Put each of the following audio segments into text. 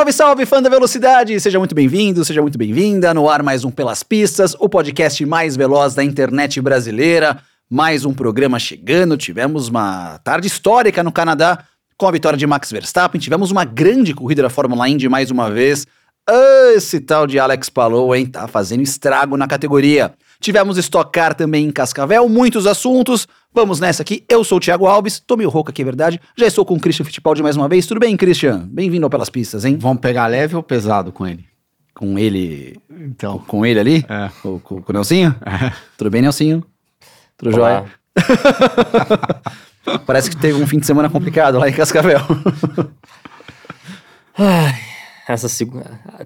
Salve, salve, fã da velocidade! Seja muito bem-vindo, seja muito bem-vinda. No ar, mais um Pelas Pistas, o podcast mais veloz da internet brasileira. Mais um programa chegando. Tivemos uma tarde histórica no Canadá com a vitória de Max Verstappen. Tivemos uma grande corrida da Fórmula Indy mais uma vez. Ah, esse tal de Alex Palou, hein? Tá fazendo estrago na categoria. Tivemos Stock Car também em Cascavel, muitos assuntos. Vamos nessa aqui. Eu sou o Thiago Alves, tô meio rouco aqui, é verdade. Já estou com o Christian Fittipaldi mais uma vez. Tudo bem, Christian? Bem-vindo ao Pelas Pistas, hein? Vamos pegar leve ou pesado com ele? Com ele. Então. Com ele ali? É. Com, com, com o Nelsinho? É. Tudo bem, Nelsinho? Tudo jóia? Parece que teve um fim de semana complicado lá em Cascavel. Ai, essa segu...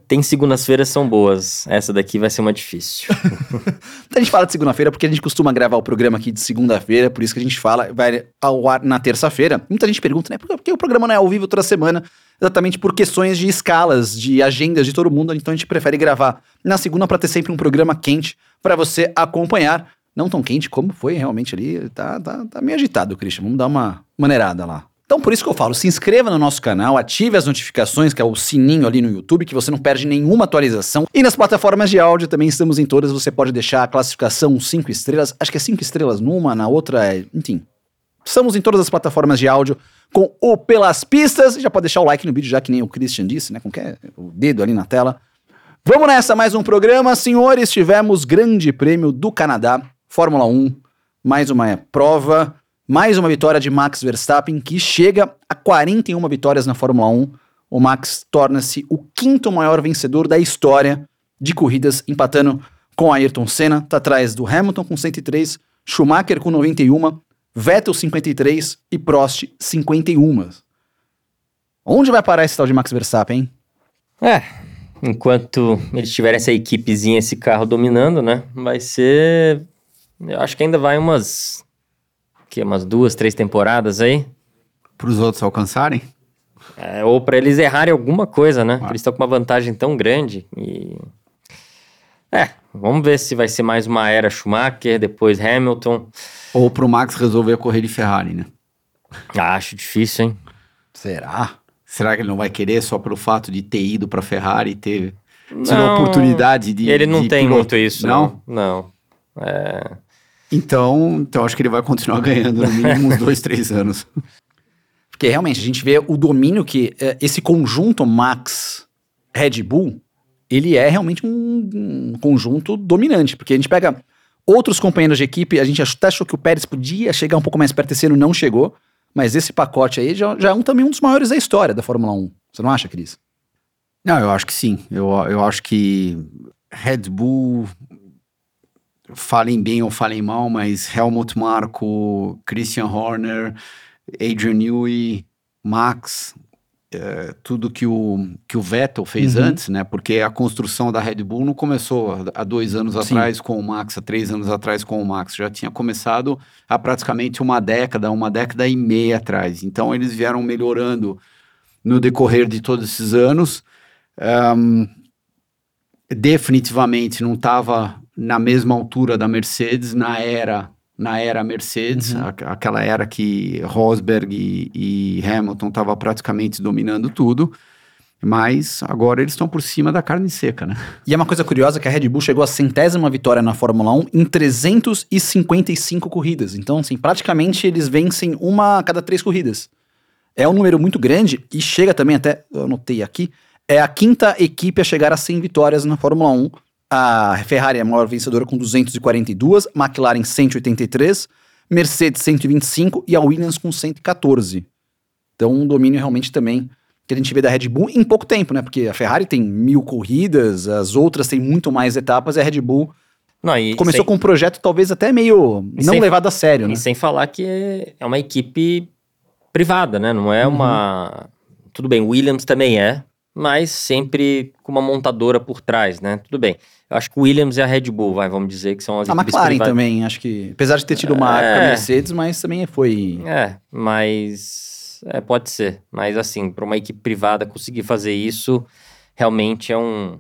Tem segundas-feiras são boas. Essa daqui vai ser uma difícil. a gente fala de segunda-feira porque a gente costuma gravar o programa aqui de segunda-feira, por isso que a gente fala, vai ao ar na terça-feira. Muita gente pergunta, né, por que o programa não é ao vivo toda semana? Exatamente por questões de escalas, de agendas de todo mundo, então a gente prefere gravar na segunda para ter sempre um programa quente para você acompanhar. Não tão quente como foi realmente ali, tá, tá, tá meio agitado, Christian. Vamos dar uma maneirada lá. Então, por isso que eu falo, se inscreva no nosso canal, ative as notificações, que é o sininho ali no YouTube, que você não perde nenhuma atualização. E nas plataformas de áudio também estamos em todas, você pode deixar a classificação 5 estrelas, acho que é 5 estrelas numa, na outra é, enfim. Estamos em todas as plataformas de áudio com o Pelas Pistas, já pode deixar o like no vídeo, já que nem o Christian disse, né, com é o dedo ali na tela. Vamos nessa, mais um programa, senhores, tivemos Grande Prêmio do Canadá, Fórmula 1, mais uma prova, mais uma vitória de Max Verstappen, que chega a 41 vitórias na Fórmula 1. O Max torna-se o quinto maior vencedor da história de corridas, empatando com Ayrton Senna. Tá atrás do Hamilton com 103, Schumacher com 91, Vettel 53 e Prost 51. Onde vai parar esse tal de Max Verstappen, hein? é, enquanto eles tiverem essa equipezinha, esse carro dominando, né? Vai ser. Eu acho que ainda vai umas. Que, umas duas, três temporadas aí. Para os outros alcançarem? É, ou pra eles errarem alguma coisa, né? Ah. Eles estão com uma vantagem tão grande. E. É, vamos ver se vai ser mais uma era Schumacher, depois Hamilton. Ou para o Max resolver correr de Ferrari, né? Ah, acho difícil, hein? Será? Será que ele não vai querer só pelo fato de ter ido para Ferrari e ter tido a oportunidade de. Ele não de tem piloto? muito isso, Não? não. Não. É, Então, então acho que ele vai continuar ganhando no mínimo uns dois, três anos. Porque realmente a gente vê o domínio que eh, esse conjunto Max Red Bull, ele é realmente um, um conjunto dominante. Porque a gente pega outros companheiros de equipe, a gente até achou que o Pérez podia chegar um pouco mais perto ano, não chegou. Mas esse pacote aí já, já é um, também um dos maiores da história da Fórmula 1. Você não acha, Cris? Não, eu acho que sim. Eu, eu acho que Red Bull, falem bem ou falem mal, mas Helmut Marko, Christian Horner, Adrian Newey, Max, eh, tudo que o, que o Vettel fez Uhum. antes, né? Porque a construção da Red Bull não começou há- dois anos Sim. atrás com o Max, há três anos atrás com o Max. Já tinha começado há praticamente uma década, uma década e meia atrás. Então eles vieram melhorando no decorrer de todos esses anos. Ahn, definitivamente não estava na mesma altura da Mercedes na era na era Mercedes, Uhum. aqu- aquela era que Rosberg e, e Hamilton estavam praticamente dominando tudo, mas agora eles estão por cima da carne seca, né? E é uma coisa curiosa que a Red Bull chegou à centésima vitória na Fórmula 1 em 355 corridas. Então, assim, praticamente eles vencem uma a cada três corridas. É um número muito grande e chega também até, eu anotei aqui, é a quinta equipe a chegar a 100 vitórias na Fórmula 1. A Ferrari é a maior vencedora com 242, McLaren 183, Mercedes 125 e a Williams com 114. Então, um domínio realmente também que a gente vê da Red Bull em pouco tempo, né? Porque a Ferrari tem mil corridas, as outras têm muito mais etapas, e a Red Bull Não, e começou sem, com um projeto talvez até meio E não levado a sério, né? e sem falar que é uma equipe privada, né? Não é Uhum. uma. Tudo bem, Williams também é, mas sempre com uma montadora por trás, né? Tudo bem. Eu acho que o Williams e a Red Bull, vai, vamos dizer que são as A equipes McLaren privadas. também, acho que. Apesar de ter tido uma É. época Mercedes, mas também foi. É, mas. É, pode ser. Mas assim, para uma equipe privada conseguir fazer isso, realmente é um.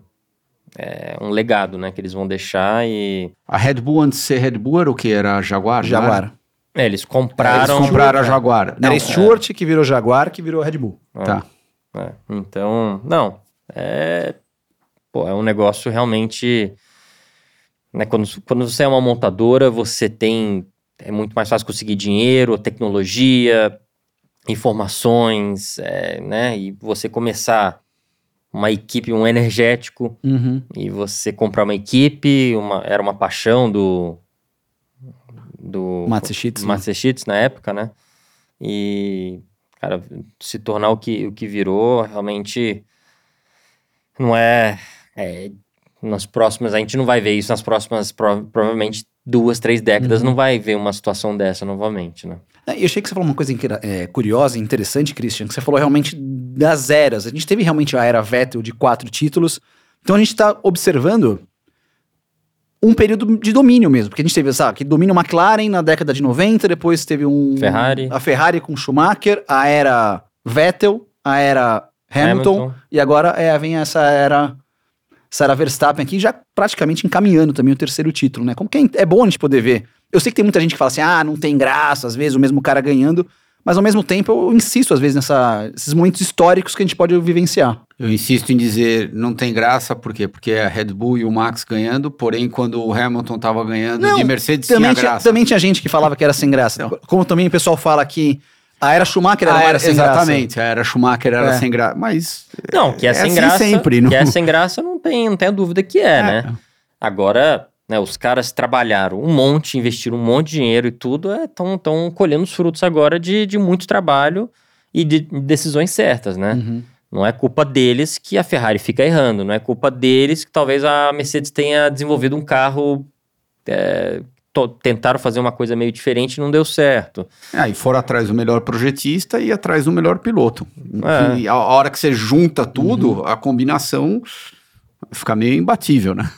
É um legado, né? Que eles vão deixar e. A Red Bull antes de ser Red Bull era o que? Era a Jaguar? Jaguar. É, eles compraram. Eles compraram a Jaguar. Não, Era Stewart que virou Jaguar, que virou Red Bull. Ah. Tá. É, então, não, é, pô, é um negócio realmente, né, quando, quando você é uma montadora, você tem, é muito mais fácil conseguir dinheiro, tecnologia, informações, é, né, e você começar uma equipe, um energético, Uhum. e você comprar uma equipe, uma, era uma paixão do do Matsushitsu, né? Matsushitsu na época, né? E cara, se tornar o que o que virou, realmente não é, é nas próximas, a gente não vai ver isso nas próximas pro- provavelmente duas, três décadas, Uhum. não vai ver uma situação dessa novamente, né? É, Eu achei que você falou uma coisa é, curiosa e interessante, Christian, que você falou realmente das eras. A gente teve realmente a era Vettel de quatro títulos. Então a gente está observando um período de domínio mesmo. Porque a gente teve, sabe, que domínio McLaren na década de 90, depois teve um... Ferrari. A Ferrari com Schumacher, a era Vettel, a era Hamilton, Hamilton. e agora é, vem essa era... Essa era Verstappen aqui, já praticamente encaminhando também o terceiro título, né? Como que é, é bom a gente poder ver eu sei que tem muita gente que fala assim, ah, não tem graça, às vezes o mesmo cara ganhando, mas ao mesmo tempo eu insisto, às vezes, nessa, nesses momentos históricos que a gente pode vivenciar. Eu insisto em dizer, não tem graça, por quê? Porque é a Red Bull e o Max ganhando, porém, quando o Hamilton tava ganhando Não, de Mercedes, Também tinha tinha, graça. também tinha gente que falava que era sem graça. Não. Como também o pessoal fala que a era Schumacher era, Ah, uma era, sem exatamente, a era Schumacher era É. sem graça, mas... Não, que é, é sem assim graça, sempre, não- que é sem graça, não tem, não tem dúvida que é, né? Agora, né, os caras trabalharam um monte, investiram um monte de dinheiro e tudo, estão tão colhendo os frutos agora de, de muito trabalho e de decisões certas, né? Uhum. Não é culpa deles que a Ferrari fica errando, não é culpa deles que talvez a Mercedes tenha desenvolvido um carro. é, tentaram fazer uma coisa meio diferente e não deu certo. Ah, e foram atrás do melhor projetista e atrás do melhor piloto. É. E a, a hora que você junta tudo, a combinação fica meio imbatível, né?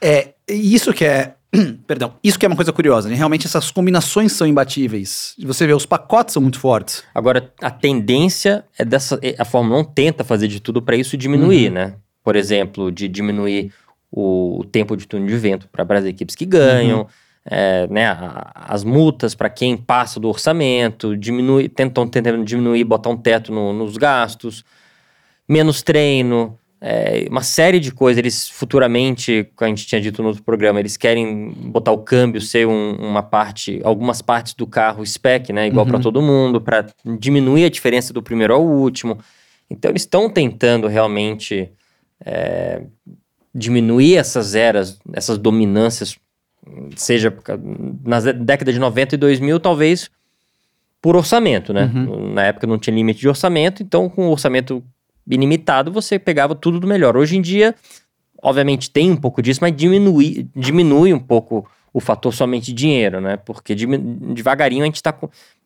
É, isso que é. Perdão, isso que é uma coisa curiosa, né? Realmente essas combinações são imbatíveis. Você vê, os pacotes são muito fortes. Agora, a tendência é dessa. é- A Fórmula 1 tenta fazer de tudo para isso diminuir, Uhum. né? Por exemplo, de diminuir o, tempo de túnel de vento para as equipes que ganham, Uhum. é, né, a- as multas para quem passa do orçamento, diminui, tentam tentando diminuir, botar um teto no- nos gastos, menos treino, é, uma série de coisas. Eles futuramente, como a gente tinha dito no outro programa, eles querem botar o câmbio ser um- uma parte, algumas partes do carro spec, né, igual Uhum. para todo mundo, para diminuir a diferença do primeiro ao último. Então eles estão tentando realmente é, diminuir essas eras, essas dominâncias, seja na década de 90 e 2000, talvez por orçamento, né? Na época não tinha limite de orçamento, então com o orçamento ilimitado você pegava tudo do melhor. Hoje em dia, obviamente tem um pouco disso, mas diminui, diminui um pouco o fator somente dinheiro, né? Porque devagarinho a gente está.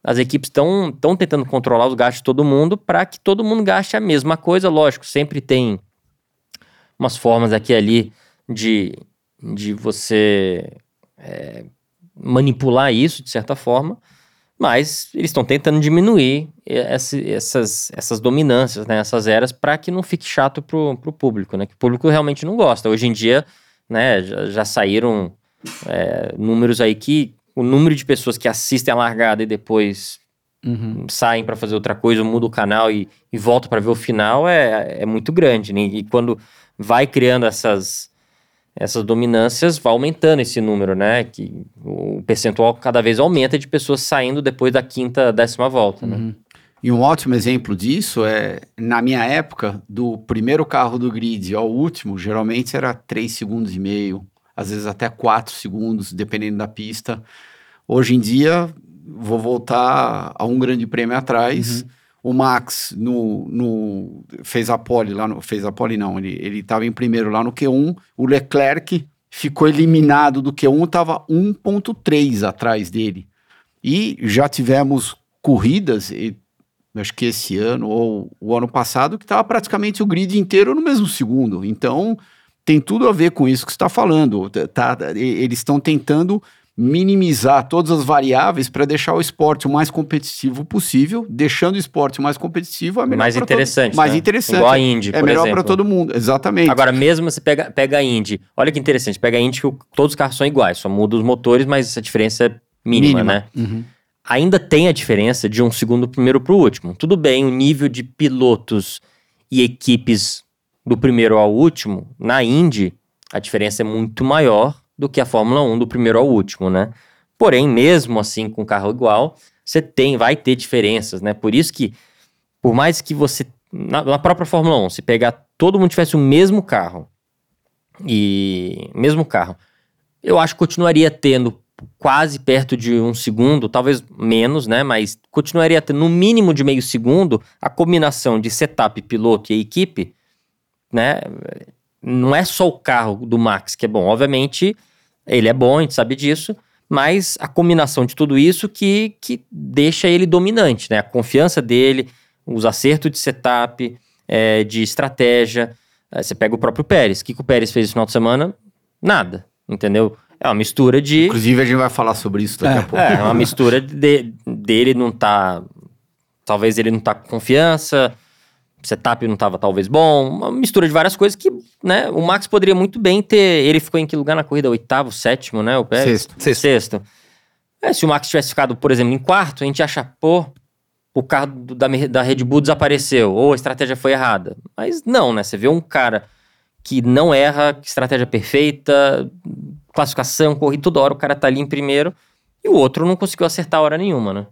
As equipes estão tentando controlar os gastos de todo mundo para que todo mundo gaste a mesma coisa, lógico, sempre tem umas formas aqui e ali de, de você é, manipular isso de certa forma, mas eles estão tentando diminuir esse- essas, essas dominâncias, né, essas eras, para que não fique chato pro, pro público, né? Que o público realmente não gosta. Hoje em dia, né, já, já saíram é, números aí que o número de pessoas que assistem a largada e depois saem para fazer outra coisa, muda o canal e, e voltam para ver o final é, é muito grande. Né? E quando vai criando essas, essas dominâncias, vai aumentando esse número, né? Que o percentual cada vez aumenta de pessoas saindo depois da quinta, décima volta, né? E um ótimo exemplo disso é, na minha época, do primeiro carro do grid ao último, geralmente era 3 segundos e meio, às vezes até 4 segundos, dependendo da pista. Hoje em dia, vou voltar a um grande prêmio atrás. O Max no, no- fez a pole lá, no, fez a pole não, ele ele estava em primeiro lá no Q1. O Leclerc ficou eliminado do Q1, estava 1.3 atrás dele. E já tivemos corridas, e acho que esse ano ou o ano passado, que estava praticamente o grid inteiro no mesmo segundo. Então, tem tudo a ver com isso que você está falando. Tá, tá- eles estão tentando minimizar todas as variáveis para deixar o esporte o mais competitivo possível, deixando o esporte mais competitivo é melhor Mais pra todo- interessante. mais né? interessante. Igual a Indy, é melhor para todo mundo, exatamente. Agora, mesmo você pega, pega a Indy, olha que interessante, pega a Indy que todos os carros são iguais, só muda os motores, mas a diferença é mínima, Mínima. né? Uhum. ainda tem a diferença de um segundo primeiro para o último. Tudo bem, o nível de pilotos e equipes do primeiro ao último, na Indy, a diferença é muito maior do que a Fórmula 1 do primeiro ao último, né? Porém, mesmo assim, com carro igual, você tem, vai ter diferenças, né? Por isso que, por mais que você, na, na própria Fórmula 1, se pegar todo mundo tivesse o mesmo carro, e mesmo carro, eu acho que continuaria tendo quase perto de um segundo, talvez menos, né? Mas continuaria tendo no mínimo de meio segundo a combinação de setup, piloto e equipe, né? Não é só o carro do Max que é bom, obviamente ele é bom, a gente sabe disso, mas a combinação de tudo isso que, que deixa ele dominante, né? A confiança dele, os acertos de setup, é, de estratégia. Você pega o próprio Pérez. O que, que o Pérez fez no final de semana? Nada, entendeu? É uma mistura de. Inclusive, a gente vai falar sobre isso daqui é, a pouco. É, é uma mistura de, dele não tá. Talvez ele não tá com confiança, setup não estava talvez bom, uma mistura de várias coisas que, né, o Max poderia muito bem ter. Ele ficou em que lugar na corrida? Oitavo, sétimo, né? O Pérez? Sexto. Sexto. Sexto. É, se o Max tivesse ficado, por exemplo, em quarto, a gente acha, pô, o carro do, da, da Red Bull desapareceu, ou a estratégia foi errada. Mas não, né? Você vê um cara que não erra, estratégia perfeita, classificação, corrida, toda hora o cara tá ali em primeiro, e o outro não conseguiu acertar hora nenhuma, né?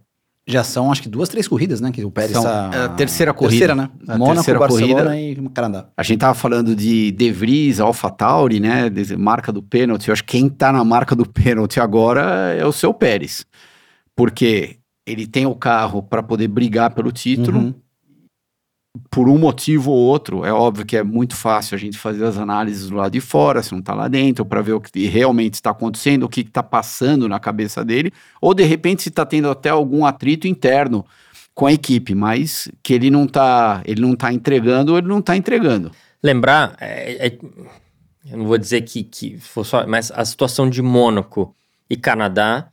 Já são, acho que duas, três corridas, né? Que o Pérez São, tá... é a terceira corrida. Terceira, né? A Mônaco, terceira Barcelona corrida. e Canadá. A gente tava falando de De Vries, AlphaTauri, né? de- Marca do pênalti. Eu acho que quem tá na marca do pênalti agora é o seu Pérez. Porque ele tem o carro para poder brigar pelo título. Uhum. Por um motivo ou outro, é óbvio que é muito fácil a gente fazer as análises do lado de fora, se não tá lá dentro, para ver o que realmente está acontecendo, o que está passando na cabeça dele, ou de repente se está tendo até algum atrito interno com a equipe, mas que ele não tá, ele não tá entregando, ou ele não tá entregando. Lembrar, é- é- eu não vou dizer que, que foi só, mas a situação de Mônaco e Canadá,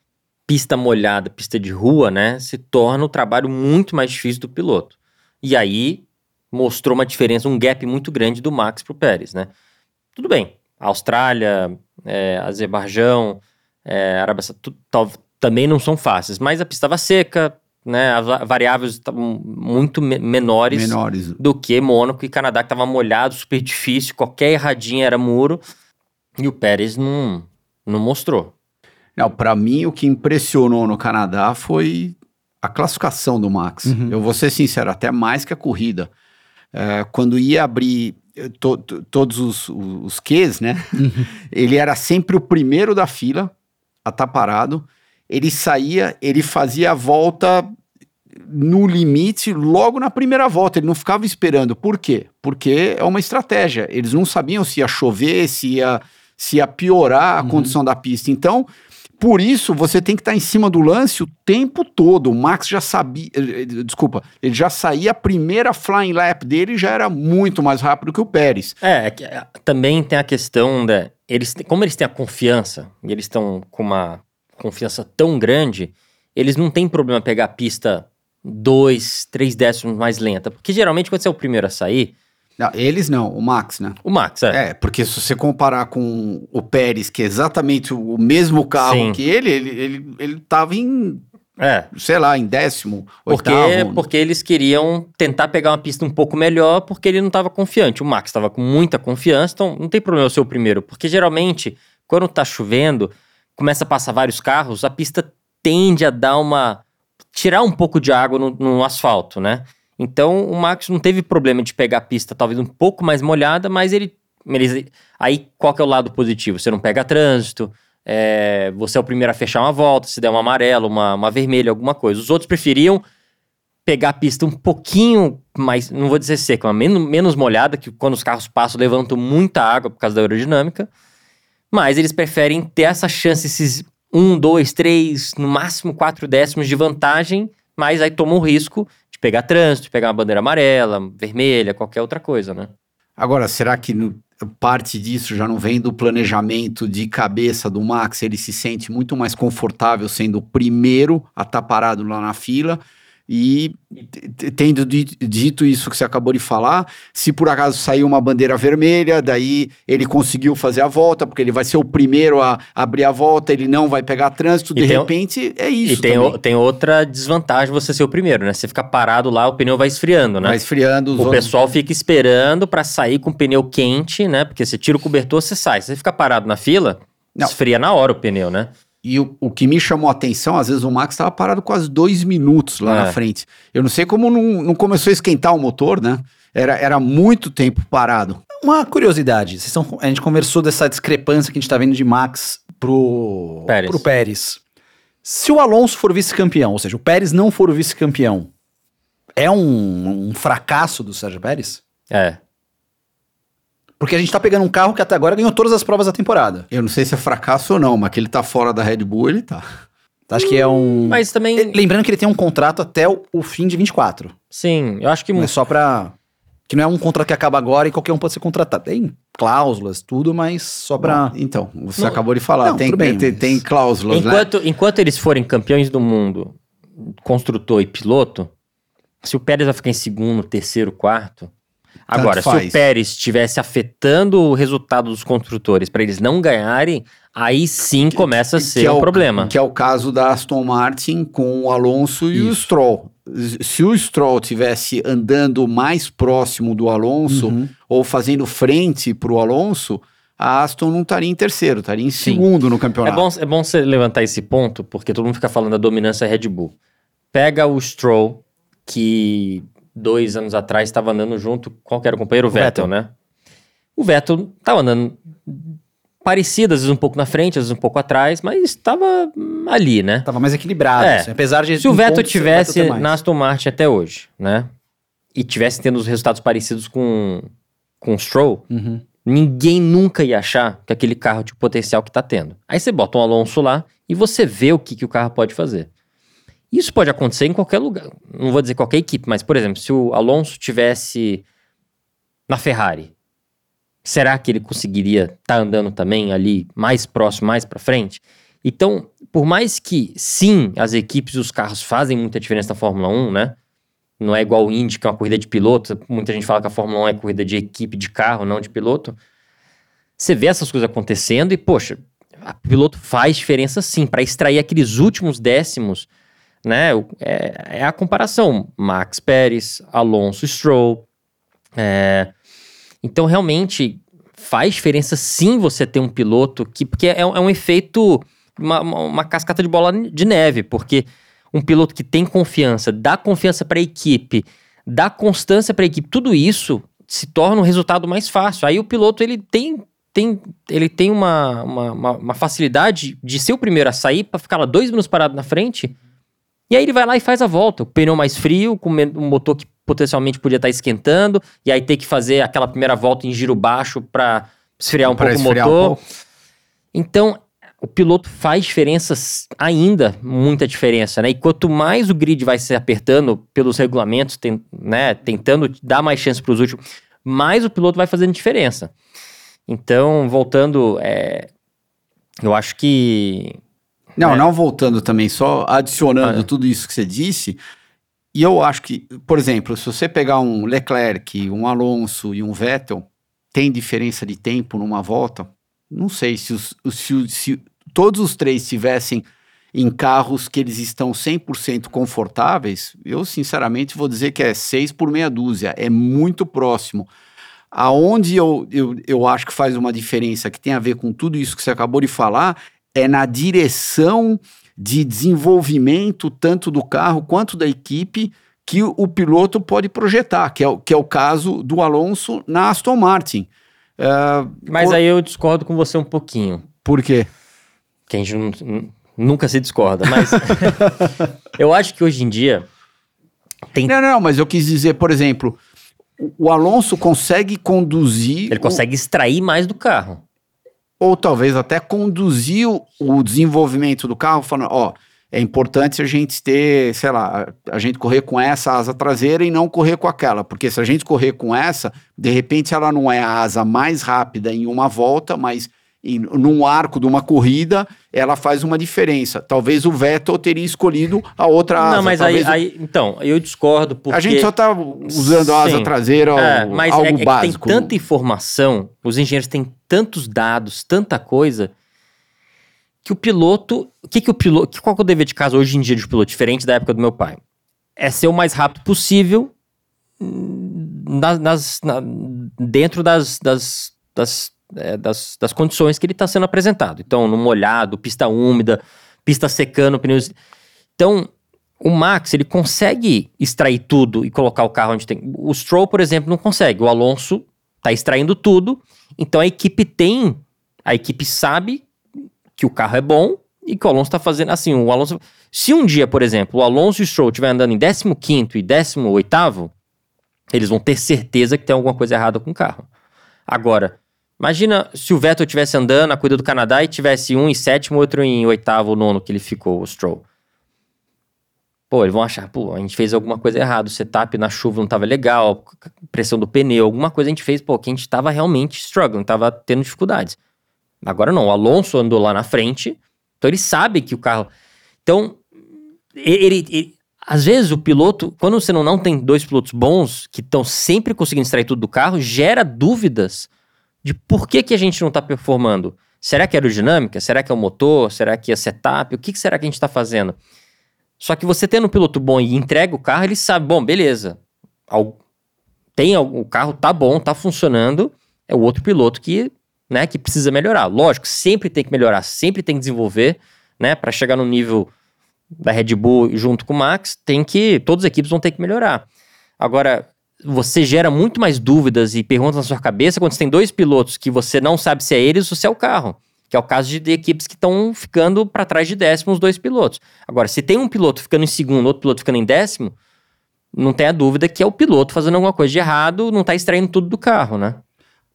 pista molhada, pista de rua, né, se torna o trabalho muito mais difícil do piloto. E aí mostrou uma diferença, um gap muito grande do Max pro Pérez, né? Tudo bem, Austrália, é, Azerbaijão, é, Arábia Saudita, também não são fáceis, mas a pista estava seca, né, as va- variáveis estavam muito me- menores Menores. do que Mônaco e Canadá, que tava molhado, super difícil, qualquer erradinha era muro. E o Pérez não, não mostrou. Não, para mim o que impressionou no Canadá foi a classificação do Max. Uhum. Eu vou ser sincero, até mais que a corrida. É, quando ia abrir eh, to- to- todos os, os, Qs, né? ele era sempre o primeiro da fila a estar parado. Ele saía, ele fazia a volta no limite logo na primeira volta. Ele não ficava esperando. Por quê? Porque é uma estratégia. Eles não sabiam se ia chover, se ia, se ia piorar a condição da pista. Então, por isso, você tem que estar em cima do lance o tempo todo. O Max já sabia. eh, eh, Desculpa, ele já saía a primeira flying lap dele já era muito mais rápido que o Pérez. É, é é, também tem a questão da. Eles, como eles têm a confiança, e eles estão com uma confiança tão grande, eles não têm problema pegar a pista dois, três décimos mais lenta. Porque geralmente, quando você é o primeiro a sair, Não, eles não, o Max, né? o Max, é. É, porque se você comparar com o Pérez, que é exatamente o mesmo carro Sim. que ele, ele, ele, ele tava em, É, sei lá, em décimo, Porque, oitavo. porque eles queriam tentar pegar uma pista um pouco melhor, porque ele não estava confiante. O Max estava com muita confiança, então não tem problema ser o primeiro. Porque geralmente, quando tá chovendo, começa a passar vários carros, a pista tende a dar uma. tirar um pouco de água no, no asfalto, né? Então o Max não teve problema de pegar a pista talvez um pouco mais molhada, mas ele. eles- aí qual é o lado positivo? Você não pega trânsito, é, você é o primeiro a fechar uma volta, se der uma amarela, uma, uma vermelha, alguma coisa. Os outros preferiam pegar a pista um pouquinho mais, não vou dizer seca, mas menos, menos molhada, que quando os carros passam levantam muita água por causa da aerodinâmica. Mas eles preferem ter essa chance, esses um, dois, três, no máximo quatro décimos de vantagem, mas aí toma o risco de pegar trânsito, de pegar uma bandeira amarela, vermelha, qualquer outra coisa, né? Agora, será que no- parte disso já não vem do planejamento de cabeça do Max? Ele se sente muito mais confortável sendo o primeiro a estar parado lá na fila. E tendo di- dito isso que você acabou de falar, se por acaso sair uma bandeira vermelha, daí ele conseguiu fazer a volta, porque ele vai ser o primeiro a abrir a volta, ele não vai pegar trânsito, E de tem o- repente é E isso. tem, também. o- tem outra desvantagem você ser o primeiro, né? Você fica parado lá, o pneu vai esfriando, né? Vai esfriando os O outros- pessoal fica esperando pra sair com o pneu quente, né? Porque você tira o cobertor, você sai. Se você fica parado na fila, Não. esfria na hora o pneu, né? E o, o que me chamou a atenção, às vezes o Max estava parado quase dois minutos lá É. na frente. Eu não sei como não, não começou a esquentar o motor, né? Era, era muito tempo parado. Uma curiosidade, vocês são- a gente conversou dessa discrepância que a gente tá vendo de Max pro Pérez. pro Pérez. Se o Alonso for vice-campeão, ou seja, o Pérez não for o vice-campeão, é um, um fracasso do Sérgio Pérez? É. Porque a gente tá pegando um carro que até agora ganhou todas as provas da temporada. Eu não sei se é fracasso ou não, mas que ele tá fora da Red Bull, ele tá. Acho que é um. Mas também, E- Lembrando que ele tem um contrato até o, o fim de 24. sim, eu acho que Não é só pra. Que não é um contrato que acaba agora e qualquer um pode ser contratado. Tem cláusulas, tudo, mas só pra. Então, você Não, acabou de falar, não, tem, bem, tem, mas- tem cláusulas, né? enquanto, enquanto eles forem campeões do mundo, construtor e piloto, se o Pérez vai ficar em segundo, terceiro, quarto. Agora, se o. Pérez estivesse afetando o resultado dos construtores para eles não ganharem, aí sim começa a ser que é um o- problema. Que é o caso da Aston Martin com o Alonso e o Isso. Stroll. Se o Stroll tivesse andando mais próximo do Alonso Uhum. ou fazendo frente para o Alonso, a Aston não estaria em terceiro, estaria em Sim. segundo no É campeonato. bom, é bom você levantar esse ponto, porque todo mundo fica falando da dominância Red Bull. Pega o Stroll, que dois anos atrás estava andando junto, qual que era o companheiro? O Vettel, Vettel. né? O Vettel estava andando parecido, às vezes um pouco na frente, às vezes um pouco atrás, mas estava ali, né? Tava mais equilibrado. É. assim, apesar de. Se o Vettel tivesse ter mais. na Aston Martin até hoje, né? E tivesse tendo os resultados parecidos com, com o Stroll, Uhum. ninguém nunca ia achar que aquele carro tinha o potencial que tá tendo. Aí você bota um Alonso lá e você vê o que, que o carro pode fazer. Isso pode acontecer em qualquer lugar. Não vou dizer qualquer equipe, mas, por exemplo, se o Alonso tivesse na Ferrari, será que ele conseguiria estar andando também ali mais próximo, mais para frente? Então, por mais que sim, as equipes e os carros fazem muita diferença na Fórmula 1, né? Não é igual o Indy, que é uma corrida de piloto. Muita gente fala que a Fórmula 1 é corrida de equipe de carro, não de piloto. Você vê essas coisas acontecendo e, poxa, o piloto faz diferença sim, para extrair aqueles últimos décimos, né? É, é a comparação. Max Pérez, Alonso Stroll. é, então, realmente, faz diferença sim você ter um piloto que. Porque é, um- é um efeito, uma, uma, cascata de bola de neve, porque um piloto que tem confiança, dá confiança para a equipe, dá constância para a equipe, tudo isso se torna um resultado mais fácil. Aí o piloto ele tem, tem, ele tem uma, uma- uma facilidade de ser o primeiro a sair para ficar lá dois minutos parado na frente. E aí ele vai lá e faz a volta. O pneu mais frio, com um motor que potencialmente podia estar esquentando, e aí ter que fazer aquela primeira volta em giro baixo para esfriar um Pra pouco esfriar o um motor. pouco. Então, o piloto faz diferença s- ainda, muita diferença, né? E quanto mais o grid vai se apertando pelos regulamentos, tem- né, tentando dar mais chance para os últimos, mais o piloto vai fazendo diferença. Então, voltando, é, eu acho que Não, né? não voltando também, só adicionando Ah, é. tudo isso que você disse. E eu acho que, por exemplo, se você pegar um Leclerc, um Alonso e um Vettel, tem diferença de tempo numa volta? Não sei se, os, se, se todos os três estivessem em carros que eles estão 100% confortáveis, eu sinceramente vou dizer que é seis por meia dúzia, é muito próximo. Aonde eu, eu, eu acho que faz uma diferença que tem a ver com tudo isso que você acabou de falar é na direção de desenvolvimento tanto do carro quanto da equipe que o, o piloto pode projetar, que é, o- que é o caso do Alonso na Aston Martin. Ah, Mas por, aí eu discordo com você um pouquinho. por quê? Que a gente nu- nu- nunca se discorda, mas eu acho que hoje em dia tem Não, não, mas eu quis dizer, por exemplo, o, o Alonso consegue conduzir. ele consegue extrair mais do carro. Ou talvez até conduzir o, desenvolvimento do carro, falando, ó, é importante a gente ter, sei lá, a gente correr com essa asa traseira e não correr com aquela, porque se a gente correr com essa, de repente ela não é a asa mais rápida em uma volta, mas e num arco de uma corrida, ela faz uma diferença. Talvez o Vettel teria escolhido a outra asa. Não, mas aí, o- aí- Então, eu discordo porque... A gente só tá usando a asa Sim. traseira, É, ou mas algo é, é básico. tem tanta informação, os engenheiros têm tantos dados, tanta coisa, que o piloto. O que, que o piloto. que- Qual que é o dever de casa hoje em dia de piloto, diferente da época do meu pai? É ser o mais rápido possível hum, nas, nas- na- dentro das, das, das, é, das, das condições que ele está sendo apresentado. Então, no molhado, pista úmida, pista secando, pneus. Então, o Max, ele consegue extrair tudo e colocar o carro onde tem. O Stroll, por exemplo, não consegue. O Alonso tá extraindo tudo. Então a equipe tem. A equipe sabe que o carro é bom e que o Alonso tá fazendo assim. O Alonso. Se um dia, por exemplo, o Alonso e o Stroll estiver andando em 15 e 18, eles vão ter certeza que tem alguma coisa errada com o carro. Agora, imagina se o Vettel estivesse andando na corrida do Canadá e tivesse um em sétimo, outro em oitavo nono que ele ficou, o Stroll. Pô, eles vão achar, pô, a gente fez alguma coisa errada, o setup na chuva não tava legal, pressão do pneu, alguma coisa a gente fez, pô, que a gente tava realmente struggling, tava tendo dificuldades. Agora não, o Alonso andou lá na frente, então ele sabe que o carro. Então, ele, ele- às vezes o piloto, quando você não, não tem dois pilotos bons, que estão sempre conseguindo extrair tudo do carro, gera dúvidas de por que, que a gente não tá performando. Será que é aerodinâmica? Será que é o motor? Será que é setup? O que, que será que a gente tá fazendo? Só que você tendo um piloto bom e entrega o carro, ele sabe, bom, beleza. Tem o carro tá bom, tá funcionando. É o outro piloto que, né, que precisa melhorar. Lógico, sempre tem que melhorar, sempre tem que desenvolver, né, para chegar no nível da Red Bull junto com o Max, tem que todas as equipes vão ter que melhorar. Agora, você gera muito mais dúvidas e perguntas na sua cabeça quando você tem dois pilotos que você não sabe se é eles ou se é o carro. Que é o caso de, de equipes que estão ficando para trás de décimo os dois pilotos. Agora, se tem um piloto ficando em segundo, outro piloto ficando em décimo, não tem a dúvida que é o piloto fazendo alguma coisa de errado, não tá extraindo tudo do carro, né?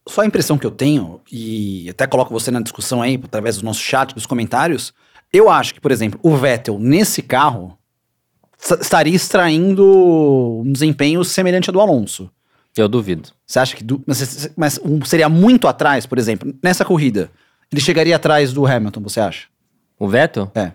Só a impressão que eu tenho, e até coloco você na discussão aí, através do nosso chat, dos comentários, eu acho que, por exemplo, o Vettel, nesse carro, estaria extraindo um desempenho semelhante ao do Alonso. Eu duvido. Você acha que. du- Mas, mas um seria muito atrás, por exemplo, nessa corrida? Ele chegaria atrás do Hamilton, você acha? O Vettel? É.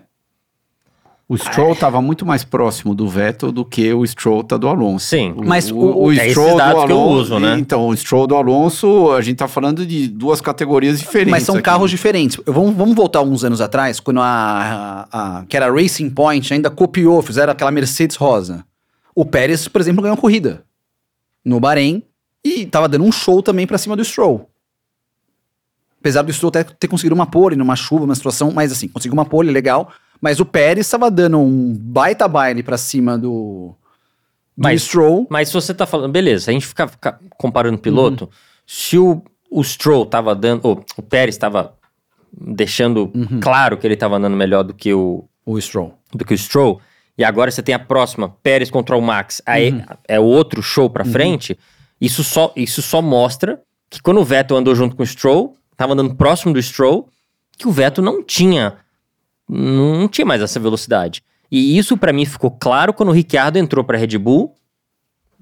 O Stroll estava muito mais próximo do Vettel do que o Stroll tá do Alonso. Sim. O, Mas o, o- o é esses Stroll do dados que eu Alonso, uso, né? Então, o Stroll do Alonso, a gente tá falando de duas categorias diferentes. Mas são aqui. carros diferentes. Eu- Vamos, vamos voltar alguns anos atrás, quando a, a- a- que era a Racing Point ainda copiou, fizeram aquela Mercedes rosa. O Pérez, por exemplo, ganhou corrida no Bahrein e tava dando um show também pra cima do Stroll. Apesar do Stroll até ter conseguido uma pole numa chuva, uma situação, mas assim, conseguiu uma pole legal. Mas o Pérez estava dando um baita baile pra cima do, do Mas- Stroll. Mas se você tá falando, beleza, se a gente ficar, ficar comparando piloto, se o, o Stroll tava dando, ou o Pérez tava deixando claro que ele tava andando melhor do que o, O Stroll. do que o Stroll, e agora você tem a próxima, Pérez contra o Max, aí Uhum. é outro show pra frente, isso só, isso só mostra que quando o Vettel andou junto com o Stroll, tava andando próximo do Stroll, que o Vettel não tinha, não tinha mais essa velocidade. E isso pra mim ficou claro quando o Ricciardo entrou pra Red Bull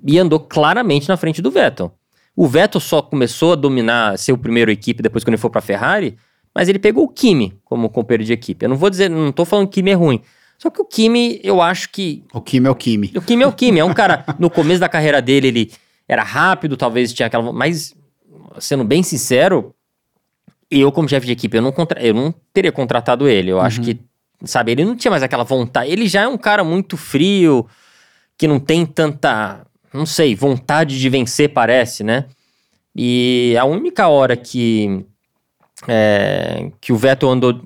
e andou claramente na frente do Vettel. O Vettel só começou a dominar, ser o primeiro equipe depois quando ele for pra Ferrari, mas ele pegou o Kimi como companheiro de equipe. Eu não vou dizer, não tô falando que o Kimi é ruim. Só que o Kimi, eu acho que. O Kimi é o Kimi. O Kimi é o Kimi. É um cara, no começo da carreira dele, ele era rápido, talvez tinha aquela. Mas, sendo bem sincero, eu, como chefe de equipe, eu não, contra, eu não teria contratado ele. Eu acho que, sabe, ele não tinha mais aquela vontade. Ele já é um cara muito frio, que não tem tanta, não sei, vontade de vencer, parece, né? E a única hora que, é, que o Vettel andou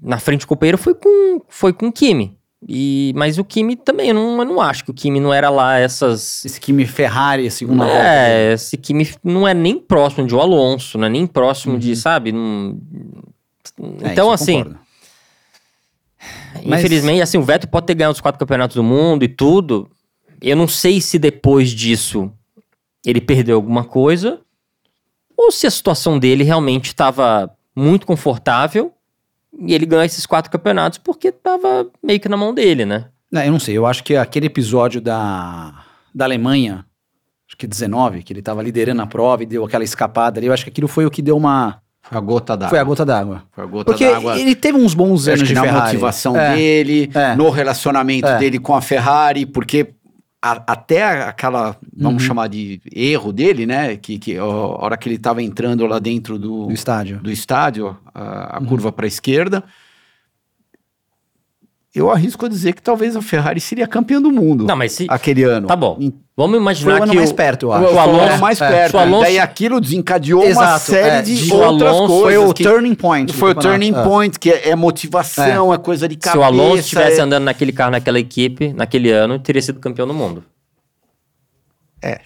na frente do companheiro foi com, foi com o Kimi. E, mas o Kimi também, eu não, eu não acho que o Kimi não era lá essas. Esse Kimi Ferrari, segunda volta. É, esse Kimi não é nem próximo de o Alonso, não é nem próximo de, sabe? não- É, então, assim. Mas- infelizmente, assim, o Vettel pode ter ganhado os quatro campeonatos do mundo e tudo. Eu não sei se depois disso ele perdeu alguma coisa ou se a situação dele realmente estava muito confortável e ele ganhou esses quatro campeonatos porque estava meio que na mão dele, né? Não, eu não sei, eu acho que aquele episódio da, da Alemanha, acho que 19, que ele tava liderando a prova e deu aquela escapada ali, eu acho que aquilo foi o que deu uma, Foi a gota d'água. Foi a gota d'água. Foi a gota Porque d'água. ele teve uns bons anos de na Ferrari. motivação É. dele, É. no relacionamento É. dele com a Ferrari, porque a- até aquela, vamos Uhum. chamar de erro dele, né? Que, que a hora que ele estava entrando lá dentro do, No estádio. do estádio, a, a Uhum. curva para a esquerda, eu arrisco a dizer que talvez a Ferrari seria campeã do mundo Não, mas se. aquele ano. Tá bom. Vamos Foi imaginar o ano que mais o, perto, eu o acho. Foi o Alonso- ano mais é, perto. o Alonso- Daí aquilo desencadeou uma Exato, série é, de o outras Alonso coisas. Foi o que- turning point. foi o turning É. point, que é, é motivação, é. coisa de cabeça. Se o Alonso estivesse é- andando naquele carro, naquela equipe, naquele ano, teria sido campeão do mundo. Se,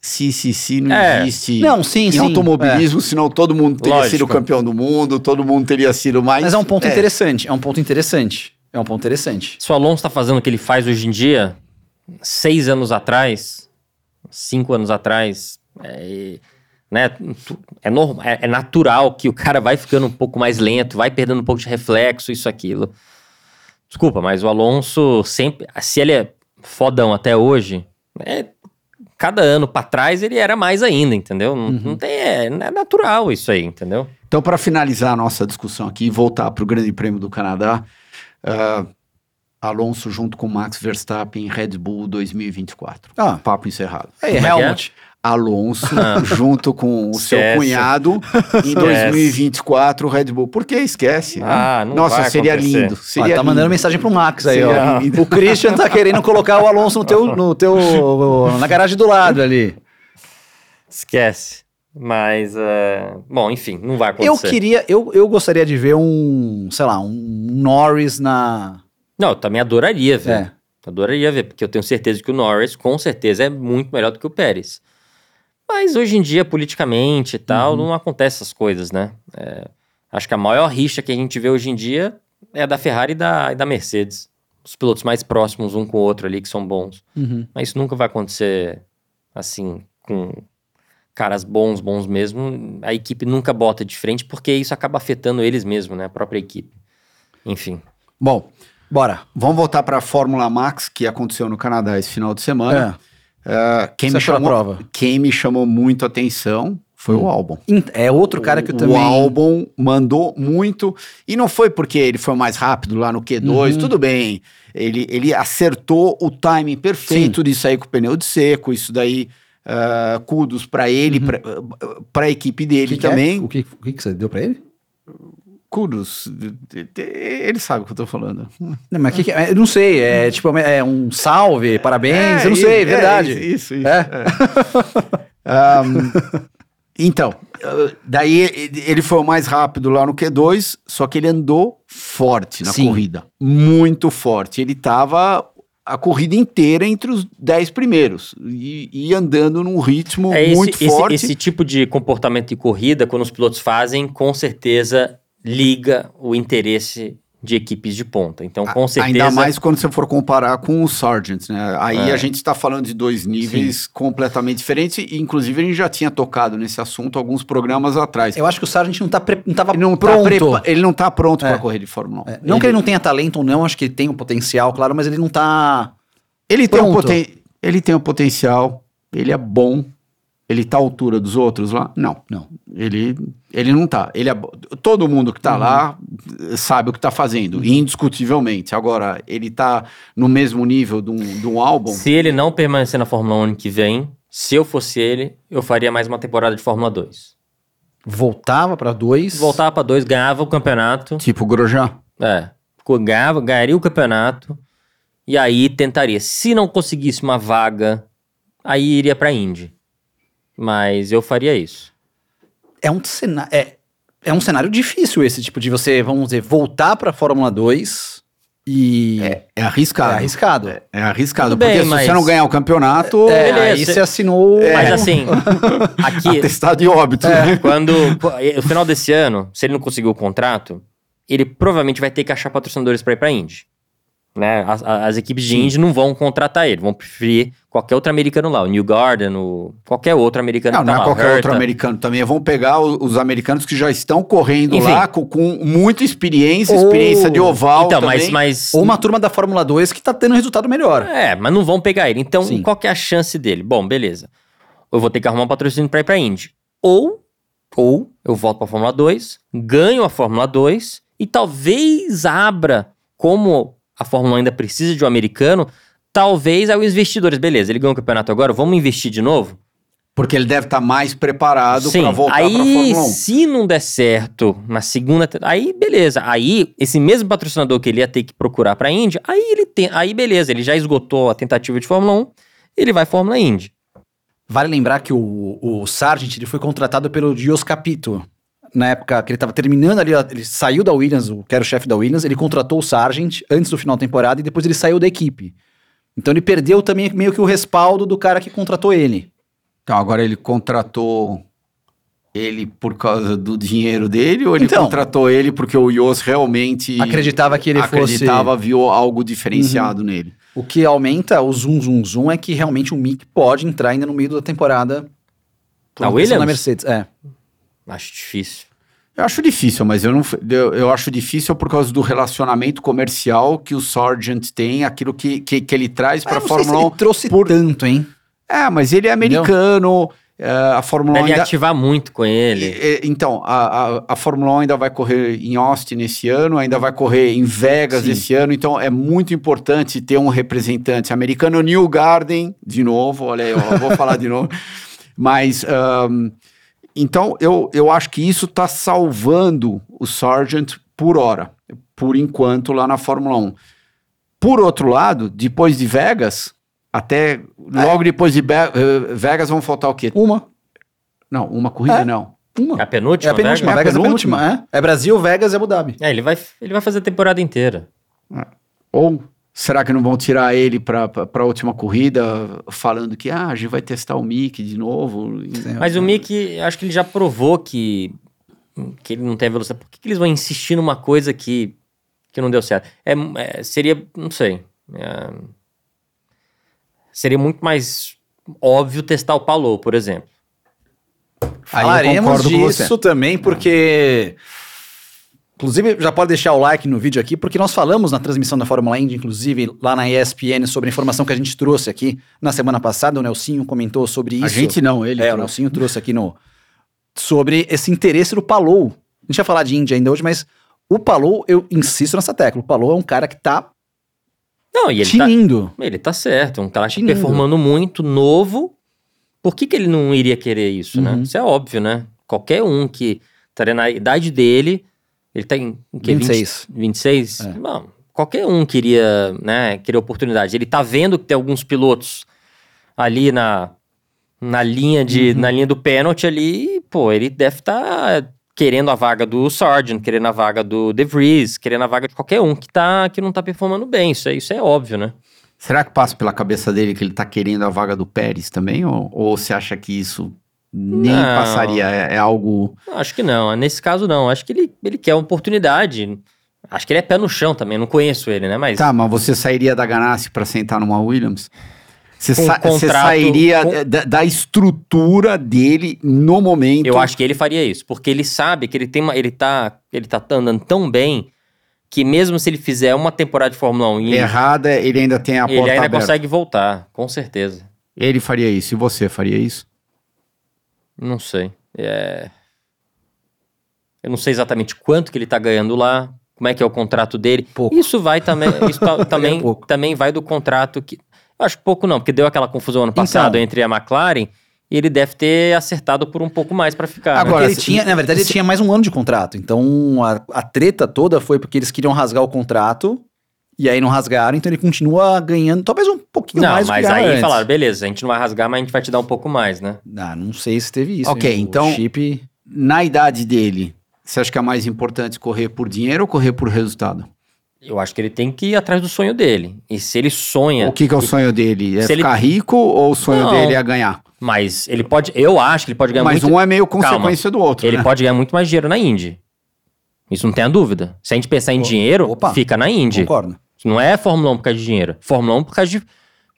se, se não É. existe Não, sim, em sim, automobilismo, senão todo mundo teria Lógico. sido campeão do mundo, todo mundo teria sido mais... Mas é um ponto interessante. É um ponto interessante. É um ponto interessante. Se o Alonso está fazendo o que ele faz hoje em dia, seis anos atrás, cinco anos atrás, é, né, é, normal, é, é natural que o cara vai ficando um pouco mais lento, vai perdendo um pouco de reflexo, isso, aquilo. Desculpa, mas o Alonso sempre, se ele é fodão até hoje, é, cada ano pra trás ele era mais ainda, entendeu? Não, não tem, é, é natural isso aí, entendeu? Então, para finalizar a nossa discussão aqui e voltar para o Grande Prêmio do Canadá, ah, Alonso junto com Max Verstappen Red Bull 2024. Ah. Papo encerrado. Aí, Como é que é? Alonso junto com o seu Esquece. cunhado em 2024 Red Bull. Por que esquece? Ah, não Nossa, vai seria acontecer. lindo. Ó, Seria tá mandando lindo. mensagem pro Max aí, Seria ó. lindo. O Christian tá querendo colocar o Alonso no teu, no teu, na garagem do lado ali. Esquece. Mas, é, bom, enfim, não vai Eu acontecer. queria, eu, eu gostaria de ver um, sei lá, um Norris na. Não, eu também adoraria ver. É. Adoraria ver, porque eu tenho certeza que o Norris, com certeza, é muito melhor do que o Pérez. Mas hoje em dia, politicamente e tal, Uhum. não acontece essas coisas, né? É, acho que a maior rixa que a gente vê hoje em dia é a da Ferrari e da, e da Mercedes. Os pilotos mais próximos um com o outro ali, que são bons. Mas isso nunca vai acontecer assim, com caras bons, bons mesmo. A equipe nunca bota de frente, porque isso acaba afetando eles mesmos, né? A própria equipe. Enfim. Bom, Bora. vamos voltar para a Fórmula Max, que aconteceu no Canadá esse final de semana. Ah, quem, me chamou, quem me chamou muito a atenção foi o Albon. In- É outro cara que eu o também. Albon mandou muito. E não foi porque ele foi mais rápido lá no Q2, Uhum. tudo bem. Ele, ele acertou o timing perfeito de sair com o pneu de seco. Isso daí, ah, kudos para ele, para a equipe dele Uhum. que que é? também. O que, o que que você deu pra ele? Kudos. Ele sabe o que eu tô falando. Não, mas que que é? Eu não sei. É tipo é um salve, parabéns. eu não É, sei, é, verdade. Isso, isso. É? Ahm, então, ah, daí ele- foi o mais rápido lá no Q2, só que ele andou forte na Sim. corrida. Muito forte. Ele tava a corrida inteira entre os 10 primeiros e, e andando num ritmo É esse, muito esse- forte. esse tipo de comportamento de corrida, quando os pilotos fazem, com certeza liga o interesse de equipes de ponta. Então, com certeza. Ainda mais quando você for comparar com o Sargent, né? Aí É. a gente está falando de dois níveis completamente diferentes, e inclusive a gente já tinha tocado nesse assunto alguns programas atrás. Eu acho que o Sargent não, tá pre... não tava Ele não pronto. Tá prepa- ele não tá pronto É. para correr de Fórmula 1. É, Não que ele não tenha talento ou não, acho que ele tem um potencial, claro, mas ele não tá. Ele tem, um Pronto. poten... ele tem um potencial, ele é bom, ele tá à altura dos outros lá? Não. Não. Ele, ele não tá. Ele Todo mundo que tá Uhum. lá sabe o que tá fazendo, indiscutivelmente. Agora, ele tá no mesmo nível de um, de um álbum? Se ele não permanecer na Fórmula 1 ano que vem, se eu fosse ele, eu faria mais uma temporada de Fórmula 2. Voltava pra dois. Voltava para dois, ganhava o campeonato. Tipo o Grosjean? É. Ganhava, ganharia o campeonato. E aí tentaria. Se não conseguisse uma vaga, aí iria pra Indy. Mas eu faria isso. É um cenário. É, é um cenário difícil esse, tipo, de você, vamos dizer, voltar pra Fórmula 2 e. É É, arriscado. arriscado. É, É arriscado, Tudo porque bem, se mas- você não ganhar o campeonato, beleza. aí você assinou. Mas assim, aqui, atestado de óbito. né? quando. No final desse ano, se ele não conseguir o contrato, ele provavelmente vai ter que achar patrocinadores pra ir pra Indy. Né? As, as equipes de Indy não vão contratar ele, vão preferir qualquer outro americano lá, o New Garden, o, qualquer outro americano Não, que tá não é lá, qualquer outro americano também. Vão pegar o- os americanos que já estão correndo Enfim. lá com, com muita experiência, Ou- experiência de oval Então, também. mas, mas Ou uma turma da Fórmula 2 que tá tendo resultado melhor. É, mas não vão pegar ele. Então, Sim. qual que é a chance dele? Bom, beleza. Eu vou ter que arrumar um patrocínio pra ir pra Indy. Ou Ou eu volto para a Fórmula 2, ganho a Fórmula 2 e talvez abra, como a Fórmula 1 ainda precisa de um americano, talvez aí os investidores, beleza, ele ganhou o campeonato agora, vamos investir de novo? Porque ele deve estar mais preparado para voltar para a Fórmula 1. se não der certo na segunda, aí beleza, aí esse mesmo patrocinador que ele ia ter que procurar para a Indy, aí ele tem, aí beleza, ele já esgotou a tentativa de Fórmula 1, ele vai Fórmula Indy. Vale lembrar que o, o Sargent ele foi contratado pelo Dios Capito. Na época que ele estava terminando ali, ele saiu da Williams, o que era o chefe da Williams, ele contratou o Sargent antes do final da temporada e depois ele saiu da equipe. Então ele perdeu também meio que o respaldo do cara que contratou ele. Então agora ele contratou ele por causa do dinheiro dele ou ele Então. contratou ele porque o Yos realmente Acreditava que ele acreditava, fosse. viu algo diferenciado nele? O que aumenta o zoom, zoom, zoom é que realmente o Mick pode entrar ainda no meio da temporada. por Na Williams? Da Mercedes, é. Acho difícil. Eu acho difícil, mas eu não eu, eu acho difícil por causa do relacionamento comercial que o Sargent tem, aquilo que, que, que ele traz para Ah, a se Fórmula 1. ele trouxe tanto, hein? É, mas ele é americano, é, a Fórmula 1 Deve ainda... ativar muito com ele. E- e- Então, a, a, a Fórmula 1 ainda vai correr em Austin esse ano, ainda vai correr em Vegas Sim. esse ano, então é muito importante ter um representante americano. New Garden, de novo, olha aí, eu vou falar de novo. Mas, ahn, então, eu, eu acho que isso está salvando o Sargent por hora, por enquanto, lá na Fórmula 1. Por outro lado, depois de Vegas, até logo depois de Be- eh, Vegas vão faltar o quê? Uma. Não, uma corrida É. não. Uma. A penúltima, É a penúltima. Vegas? Vegas é a penúltima? penúltima. É. é Brasil, Vegas e Abu Dhabi. É, ele vai, ele vai fazer a temporada inteira. Ou será que não vão tirar ele para a última corrida, falando que ah, a gente vai testar o Mick de novo? Mas o Mick, acho que ele já provou que, que ele não tem a velocidade. Por que, que eles vão insistir numa coisa que, que não deu certo? É, é, seria, não sei. é, seria muito mais óbvio testar o Palou, por exemplo. Falaremos disso também, porque. Inclusive, já pode deixar o like no vídeo aqui, porque nós falamos na transmissão da Fórmula Indy, inclusive lá na ESPN, sobre a informação que a gente trouxe aqui na semana passada. O Nelsinho comentou sobre isso. A gente não, ele. É, o trouxe. Nelsinho trouxe aqui no. Sobre esse interesse do Palou. A gente vai falar de Indy ainda hoje, mas o Palou, eu insisto nessa tecla. O Palou é um cara que tá Não, e ele tá, tinindo. ele tá certo. Um cara que tá performando muito, novo. Por que, que ele não iria querer isso, né? Uhum. Isso é óbvio, né? Qualquer um que estaria na idade dele, ele tem o quê? 26. 20, 26? É. Não, qualquer um queria, né, queria oportunidade. Ele tá vendo que tem alguns pilotos ali na, na linha de Uhum. na linha do pênalti ali, pô, ele deve estar querendo a vaga do Sargent, querendo a vaga do De Vries, querendo a vaga de qualquer um que tá que não tá performando bem. Isso é, isso é óbvio, né? Será que passa pela cabeça dele que ele tá querendo a vaga do Pérez também? Ou, ou você acha que isso nem Não. passaria? É, é algo. Acho que não. Nesse caso, não. Acho que ele, ele quer uma oportunidade. Acho que ele é pé no chão também. Não conheço ele, né? Mas Tá, mas você sairia da Ganassi para sentar numa Williams? Você, Com sa- contrato- sairia com- da, da estrutura dele no momento. eu acho que ele faria isso. Porque ele sabe que ele tem uma, ele tá, ele tá andando tão bem que mesmo se ele fizer uma temporada de Fórmula 1 e ele, errada, ele ainda tem a ele porta ainda aberta. consegue voltar. Com certeza. Ele faria isso. E você faria isso? Não sei. É... Eu não sei exatamente quanto que ele tá ganhando lá. Como é que é o contrato dele? Pouco. Isso vai também. Isso tá- também, pouco. também vai do contrato que. Eu acho pouco não, porque deu aquela confusão ano passado Então. entre a McLaren e ele deve ter acertado por um pouco mais para ficar. né? Agora, Porque ele se- tinha, na verdade, ele se- tinha mais um ano de contrato. Então, a, a treta toda foi porque eles queriam rasgar o contrato e aí não rasgaram, então ele continua ganhando talvez um pouquinho Não, mais que mas aí antes. falaram, beleza, a gente não vai rasgar, mas a gente vai te dar um pouco mais, né? Ah, não sei se teve isso. Ok, hein? O então- chip... Na idade dele, você acha que é mais importante correr por dinheiro ou correr por resultado? Eu acho que ele tem que ir atrás do sonho dele. E se ele sonha. O que, que é o sonho dele? É Se ele- ficar rico ou o sonho Não. dele é ganhar? Mas ele pode. Eu acho que ele pode ganhar Mas muito. um é meio consequência do outro. Ele né? pode ganhar muito mais dinheiro na Indy. Isso não tem a dúvida. Se a gente pensar em O- dinheiro, opa. fica na Indy. Concordo. Não é Fórmula 1 por causa de dinheiro. Fórmula 1 por causa de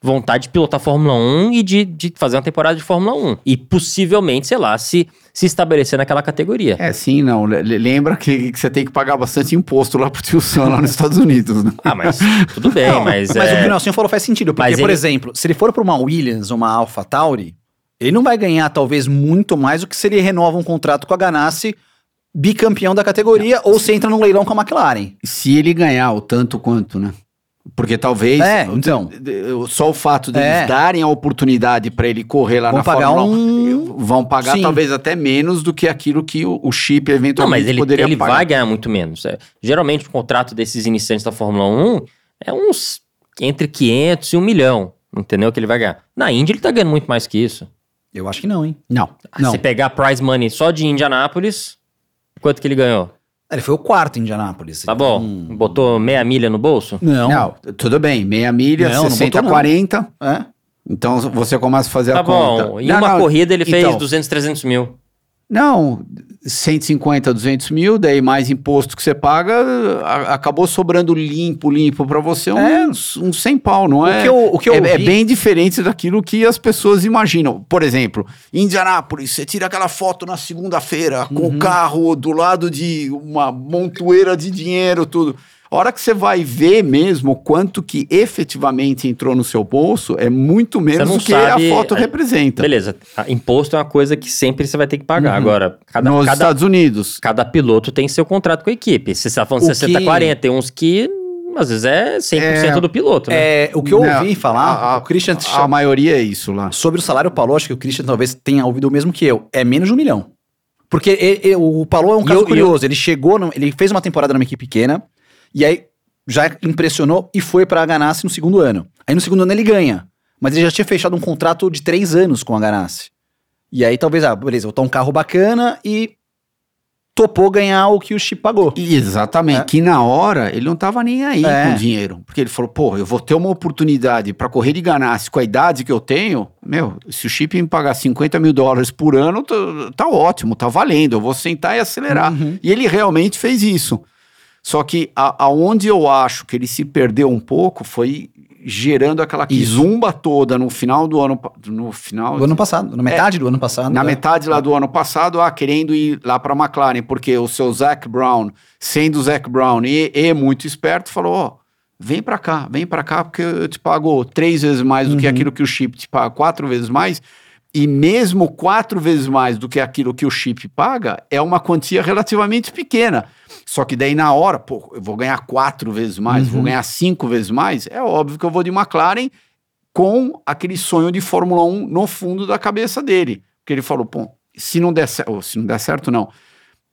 vontade de pilotar Fórmula 1 e de, de fazer uma temporada de Fórmula 1. E possivelmente, sei lá, se, se estabelecer naquela categoria. É, sim, não. Le- le- Lembra que, que você tem que pagar bastante imposto lá pro tio Sam lá nos Estados Unidos, né? Ah, mas tudo bem, Não, mas. mas é, o que o Nelson falou faz sentido, porque, Mas por ele- exemplo, se ele for para uma Williams ou uma AlphaTauri, Ele não vai ganhar, talvez, muito mais do que se ele renova um contrato com a Ganassi, bicampeão da categoria, ou se entra num leilão com a McLaren. Se ele ganhar o tanto quanto, né? Porque talvez É, então. só o fato deles É. darem a oportunidade para ele correr lá Vão na pagar Fórmula 1, um- vão pagar Sim. talvez até menos do que aquilo que o, o chip Não, eventualmente mas ele, poderia ele pagar. vai ganhar muito menos. É, geralmente, o contrato desses iniciantes da Fórmula 1 é uns entre 500 e 1 milhão, entendeu? Que ele vai ganhar. Na Indy, ele tá ganhando muito mais que isso. Eu acho que não, hein? Não. Não. Se pegar a prize money só de Indianápolis, quanto que ele ganhou? Ele foi o quarto em Indianápolis. Tá bom? Hum. Botou meia milha no bolso? Não. Não, tudo bem, meia milha, Não, não 60 botou, não. 40. É? Então você começa a fazer Tá a conta. bom. Em Não, uma não, corrida ele fez então, 200, 300 mil. Não, 150, 200 mil, daí mais imposto que você paga, a- acabou sobrando limpo, limpo pra você É. uns, uns 100 pau, não O é? que eu- o que eu é, é bem diferente daquilo que as pessoas imaginam. Por exemplo, em Indianápolis, você tira aquela foto na segunda-feira com Uhum. o carro do lado de uma montoeira de dinheiro, tudo. A hora que você vai ver mesmo quanto que efetivamente entrou no seu bolso, é muito menos do que sabe, a foto é, representa. Beleza. a- Imposto é uma coisa que sempre você vai ter que pagar. Uhum. Agora, cada, Nos cada, Estados Unidos. cada piloto tem seu contrato com a equipe. Se você tá falando O 60, que- 40, tem uns que às vezes é 100% É, do piloto, né? É, o que eu Não, ouvi falar, a- a- o Christian A maioria é isso lá. sobre o salário Palou, acho que o Christian talvez tenha ouvido o mesmo que eu. É menos de um milhão. Porque e- e- o Palou é um caso eu- curioso. Ele chegou, no- ele fez uma temporada numa equipe pequena, e aí já impressionou e foi pra Ganassi no segundo ano. Aí no segundo ano ele ganha. Mas ele já tinha fechado um contrato de três anos com a Ganassi. E aí talvez, ah, beleza, vou botar um carro bacana e topou ganhar o que o Chip pagou. Exatamente. É. Que na hora ele não tava nem aí É. com o dinheiro. Porque ele falou, pô, eu vou ter uma oportunidade pra correr de Ganassi com a idade que eu tenho. Meu, se o chip me pagar 50 mil dólares por ano, tá, tá ótimo, tá valendo. Eu vou sentar e acelerar. Uhum. E ele realmente fez isso. Só que a- aonde eu acho que ele se perdeu um pouco foi gerando aquela quizumba toda no final do ano. No final. Do ano passado, na metade do ano passado. Na é. metade lá do ano passado, ah, querendo ir lá para McLaren, porque o seu Zac Brown, sendo o Zac Brown e, e muito esperto, falou: ó, vem para cá, vem para cá, porque eu te pago três vezes mais do que Uhum. aquilo que o chip te paga, quatro vezes mais. E mesmo quatro vezes mais do que aquilo que o chip paga, é uma quantia relativamente pequena. Só que daí na hora, pô, eu vou ganhar quatro vezes mais, vou Uhum. ganhar cinco vezes mais, é óbvio que eu vou de McLaren com aquele sonho de Fórmula 1 no fundo da cabeça dele. Porque ele falou, pô, se não der certo, se não der certo, não.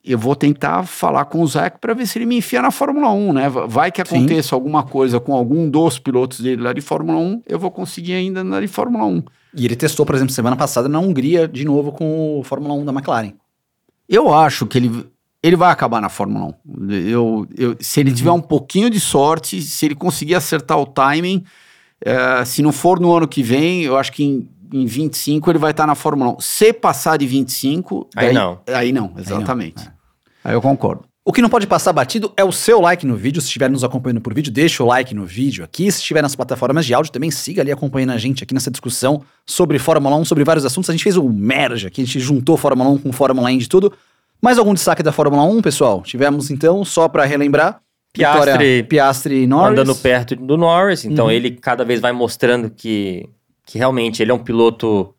Eu vou tentar falar com o Zac para ver se ele me enfia na Fórmula 1, né? Vai que Sim. aconteça alguma coisa com algum dos pilotos dele lá de Fórmula 1, eu vou conseguir ainda andar de Fórmula 1. E ele testou, por exemplo, semana passada na Hungria, de novo com o Fórmula 1 da McLaren. Eu acho que ele, ele vai acabar na Fórmula 1. Eu, eu, se ele tiver um pouquinho de sorte, se ele conseguir acertar o timing, eh, se não for no ano que vem, eu acho que em, em 25 ele vai estar na Fórmula 1. Se passar de 25, Aí daí- não. Aí não, exatamente. Aí eu concordo. O que não pode passar batido é o seu like no vídeo. Se estiver nos acompanhando por vídeo, deixa o like no vídeo aqui. Se estiver nas plataformas de áudio, também siga ali acompanhando a gente aqui nessa discussão sobre Fórmula 1, sobre vários assuntos. A gente fez um merge aqui, a gente juntou Fórmula 1 com Fórmula Indy e tudo. Mais algum destaque da Fórmula 1, pessoal? Tivemos então, só pra relembrar, Piastri- Vitória, Piastri e Norris. andando perto do Norris, então Uhum. ele cada vez vai mostrando que, que realmente ele é um piloto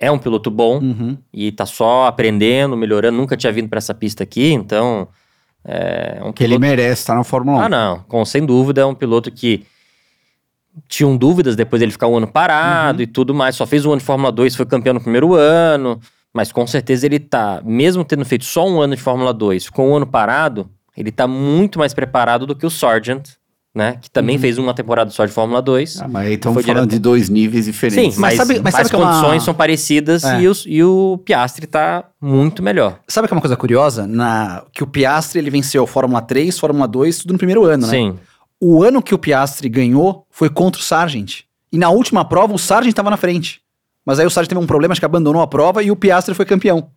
é um piloto bom Uhum. e tá só aprendendo, melhorando, nunca tinha vindo para essa pista aqui, então é um Que ele piloto merece estar na Fórmula 1. Ah, não, com sem dúvida é um piloto que tinham dúvidas depois dele ficar um ano parado Uhum. e tudo mais, só fez um ano de Fórmula 2, foi campeão no primeiro ano, mas com certeza ele tá, mesmo tendo feito só um ano de Fórmula 2, ficou um ano parado, ele tá muito mais preparado do que o Sargent, né, que também Uhum. fez uma temporada só de Fórmula 2. Ah, mas aí estamos falando direto- de dois níveis diferentes. Sim, mas, sabe- mas mas sabe as que é uma- condições são parecidas É. e, os- e o Piastri tá muito melhor. Sabe que é uma coisa curiosa? Na, que o Piastri ele venceu Fórmula 3, Fórmula 2, tudo no primeiro ano, né? Sim. O ano que o Piastri ganhou foi contra o Sargent. E na última prova, o Sargent estava na frente. Mas aí o Sargent teve um problema, acho que abandonou a prova e o Piastri foi campeão.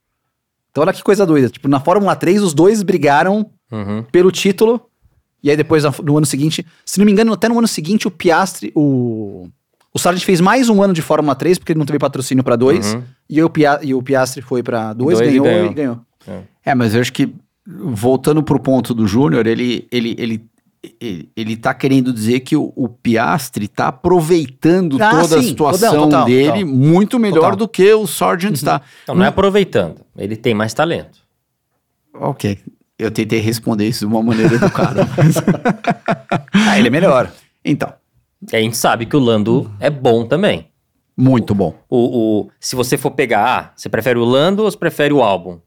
Então olha que coisa doida. Tipo, na Fórmula 3, os dois brigaram Uhum. pelo título. E aí depois, no ano seguinte, se não me engano, até no ano seguinte, o Piastri, o... O Sargent fez mais um ano de Fórmula 3, porque ele não teve patrocínio para dois. Uhum. E, e o Piastri foi para dois, Dois e ganhou e ganhou. ganhou. É, mas eu acho que, voltando pro ponto do Júnior, ele, ele, ele, ele, ele tá querendo dizer que o, o Piastri tá aproveitando Ah, toda a sim, situação total, total, dele total. muito melhor Total. do que o Sargent está. Então não é aproveitando, ele tem mais talento. Ok. Eu tentei responder isso de uma maneira educada. mas- Ah, ele é melhor. então, a gente sabe que o Lando é bom também. muito bom. O, o- se você for pegar, ah, você prefere o Lando ou você prefere o álbum?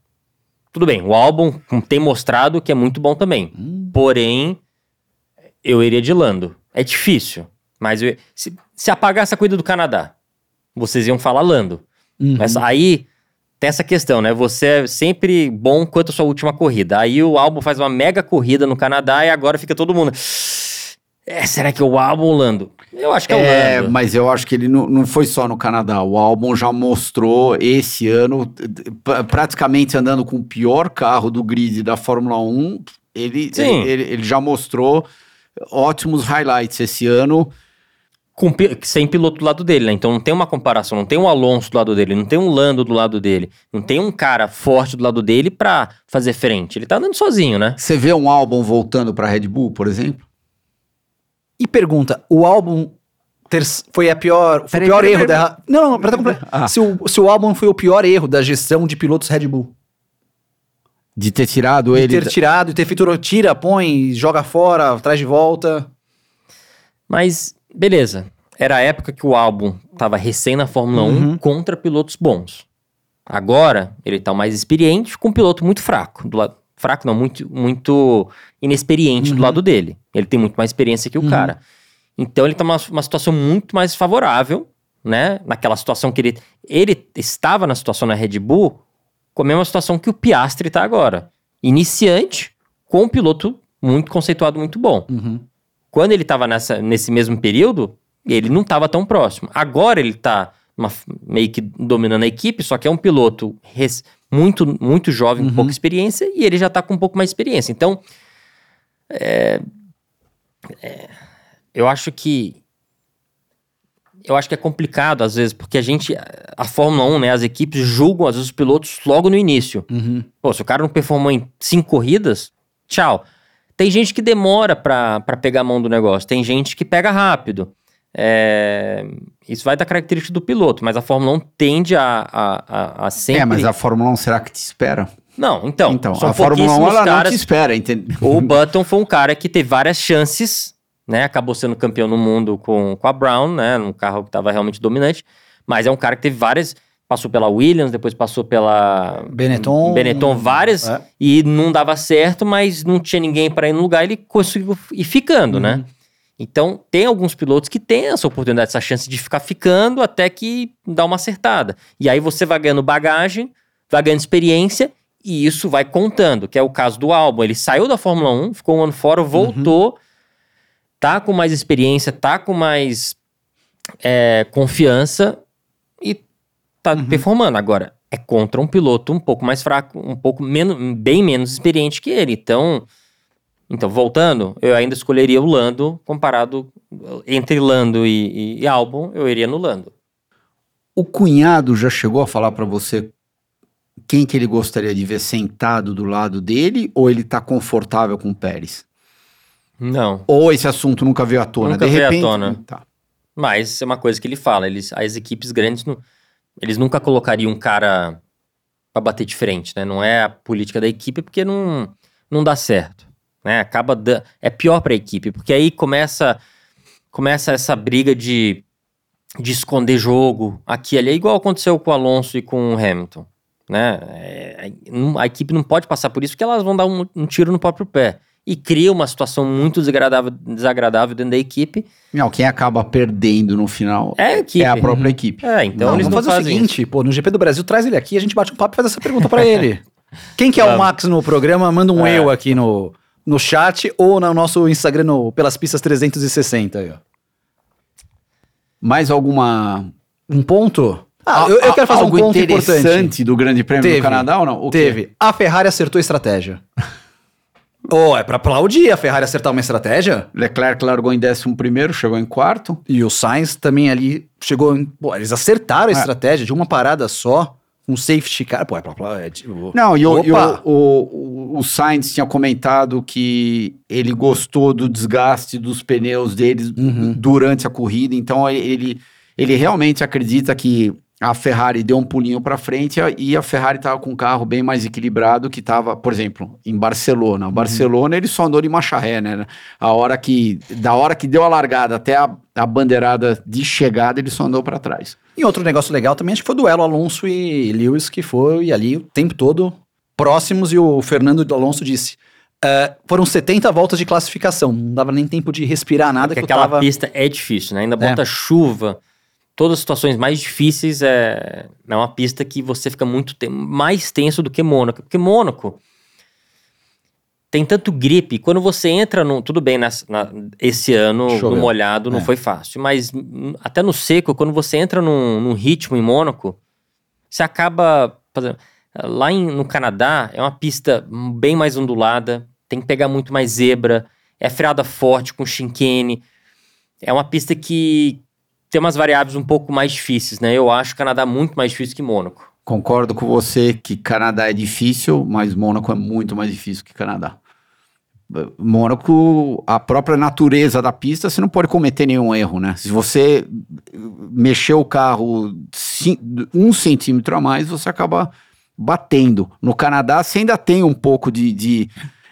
Tudo bem, o álbum tem mostrado que é muito bom também. Porém, eu iria de Lando. É difícil, mas eu- se, se apagar essa corrida do Canadá, vocês iam falar Lando. Mas aí tem essa questão, né? Você é sempre bom quanto a sua última corrida. Aí o álbum faz uma mega corrida no Canadá e agora fica todo mundo. É, será que é o álbum ou Lando? Eu acho que é, É, o Lando. mas eu acho que ele não, não foi só no Canadá. O álbum já mostrou esse ano, praticamente andando com o pior carro do grid da Fórmula 1. Ele, Sim. ele, ele já mostrou ótimos highlights esse ano. Com sem piloto do lado dele, né? Então não tem uma comparação, não tem um Alonso do lado dele, não tem um Lando do lado dele, não tem um cara forte do lado dele pra fazer frente. Ele tá andando sozinho, né? Você vê um álbum voltando para Red Bull, por exemplo? E pergunta, o álbum ter- foi a pior, foi Peraí, o pior peraí, erro peraí, da... Não, não, pra completar. Ah. Se, o, se o álbum foi o pior erro da gestão de pilotos Red Bull. De ter tirado De ele. ter tirado e ter feito tira, põe, joga fora, traz de volta. Mas beleza. Era a época que o álbum tava recém na Fórmula 1 contra pilotos bons. Agora, ele tá mais experiente com um piloto muito fraco. Do lado, fraco não, muito, muito inexperiente do lado dele. Ele tem muito mais experiência que o cara. Então ele tá numa uma situação muito mais favorável, né? Naquela situação que ele. Ele estava na situação na Red Bull com a mesma situação que o Piastri tá agora. Iniciante com um piloto muito conceituado, muito bom. Quando ele estava nesse mesmo período, ele não estava tão próximo. Agora ele está meio que dominando a equipe, só que é um piloto res- muito, muito jovem, com pouca experiência, e ele já está com um pouco mais de experiência. Então, é, é, eu acho que eu acho que é complicado às vezes, porque a gente, a Fórmula 1, né, as equipes julgam às vezes os pilotos logo no início. Pô, se o cara não performou em cinco corridas, tchau. Tem gente que demora pra pegar a mão do negócio, tem gente que pega rápido. É, Isso vai da característica do piloto, mas a Fórmula 1 tende a, a, a, a sempre... É, mas a Fórmula 1 será que te espera? Não, então, Então, a Fórmula 1 pouquíssimos ela não caras... te espera, entendeu? O Button foi um cara que teve várias chances, né? Acabou sendo campeão no mundo com, com a Brown, né? Num carro que estava realmente dominante. Mas é um cara que teve várias. Passou pela Williams, depois passou pela Benetton. Benetton, várias. É. E não dava certo, mas não tinha ninguém para ir no lugar. Ele conseguiu ir ficando, né? Então, tem alguns pilotos que têm essa oportunidade, essa chance de ficar ficando até que dá uma acertada. E aí você vai ganhando bagagem, vai ganhando experiência e isso vai contando, que é o caso do Albon. Ele saiu da Fórmula 1, ficou um ano fora, voltou, tá com mais experiência, tá com mais é, confiança tá performando. Agora, é contra um piloto um pouco mais fraco, um pouco menos, bem menos experiente que ele. Então, então voltando, eu ainda escolheria o Lando comparado entre Lando e, e, e Albon, eu iria no Lando. O cunhado já chegou a falar pra você quem que ele gostaria de ver sentado do lado dele ou ele tá confortável com o Pérez? Não. Ou esse assunto nunca veio à tona? Nunca de veio à repente, tona. Tá. Mas é uma coisa que ele fala, eles, as equipes grandes, não- eles nunca colocariam um cara pra bater de frente, né? Não é a política da equipe porque não, não dá certo, né? Acaba da- é pior pra equipe, porque aí começa começa essa briga de de esconder jogo aqui ali, é igual aconteceu com o Alonso e com o Hamilton, né? É, a equipe não pode passar por isso porque elas vão dar um, um tiro no próprio pé e cria uma situação muito desagradável, desagradável dentro da equipe. Não, quem acaba perdendo no final É a equipe. é a própria equipe. É, então Não, eles vamos não fazer o seguinte, pô, no GP do Brasil, traz ele aqui, a gente bate um papo e faz essa pergunta pra ele. Quem que é o. Max no programa, manda um É. eu aqui no, no chat ou no nosso Instagram, no, pelas pistas 360 aí, ó. Mais alguma Um ponto? Ah, eu, eu quero fazer um algo ponto interessante importante. do Grande Prêmio Teve. do Canadá ou não? O quê? Teve. A Ferrari acertou a estratégia. oh, é pra aplaudir a Ferrari acertar uma estratégia? Leclerc largou em 11 primeiro, chegou em quarto. E o Sainz também ali chegou em... Pô, eles acertaram a É. estratégia de uma parada só, um safety car. Pô, é, é, é tipo... Não, e, o, e o, o, o, Sainz tinha comentado que ele gostou do desgaste dos pneus deles uhum. durante a corrida, então ele, ele realmente acredita que a Ferrari deu um pulinho para frente e a Ferrari estava com um carro bem mais equilibrado que estava, por exemplo, em Barcelona. Uhum. Barcelona ele só andou de marcha ré, né? A hora que da hora que deu a largada até a, a bandeirada de chegada ele só andou para trás. E outro negócio legal também acho que foi o duelo Alonso e Lewis que foi ali o tempo todo próximos e o Fernando Alonso disse Uh, foram 70 voltas de classificação, não dava nem tempo de respirar nada. Porque aquela tava... pista é difícil, né? Ainda bota é. chuva, todas as situações mais difíceis é, é uma pista que você fica muito te mais tenso do que Mônaco. Porque Mônaco tem tanto gripe, quando você entra no. Tudo bem, nessa, na, esse ano Choveu. no molhado não é. foi fácil, mas até no seco, quando você entra num, num ritmo em Mônaco, você acaba. Lá em, no Canadá é uma pista bem mais ondulada, tem que pegar muito mais zebra, é freada forte com chinquene. É uma pista que, tem umas variáveis um pouco mais difíceis, né? Eu acho o Canadá muito mais difícil que Mônaco. Concordo com você que Canadá é difícil, mas Mônaco é muito mais difícil que Canadá. Mônaco, a própria natureza da pista, você não pode cometer nenhum erro, né? Se você mexer o carro um centímetro a mais, você acaba batendo. No Canadá, você ainda tem um pouco de, de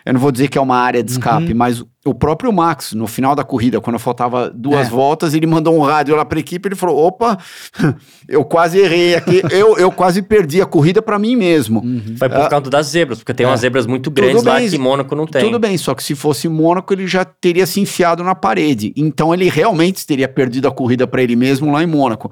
eu não vou dizer que é uma área de escape, uhum. mas o próprio Max, no final da corrida, quando faltava duas é. voltas, ele mandou um rádio lá para a equipe, ele falou: opa, eu quase errei aqui, eu, eu quase perdi a corrida para mim mesmo. Uhum. Foi por uh, causa das zebras, porque tem é. umas zebras muito grandes bem, lá que Mônaco não tem. Tudo bem, só que se fosse Mônaco, ele já teria se enfiado na parede. Então ele realmente teria perdido a corrida para ele mesmo lá em Mônaco.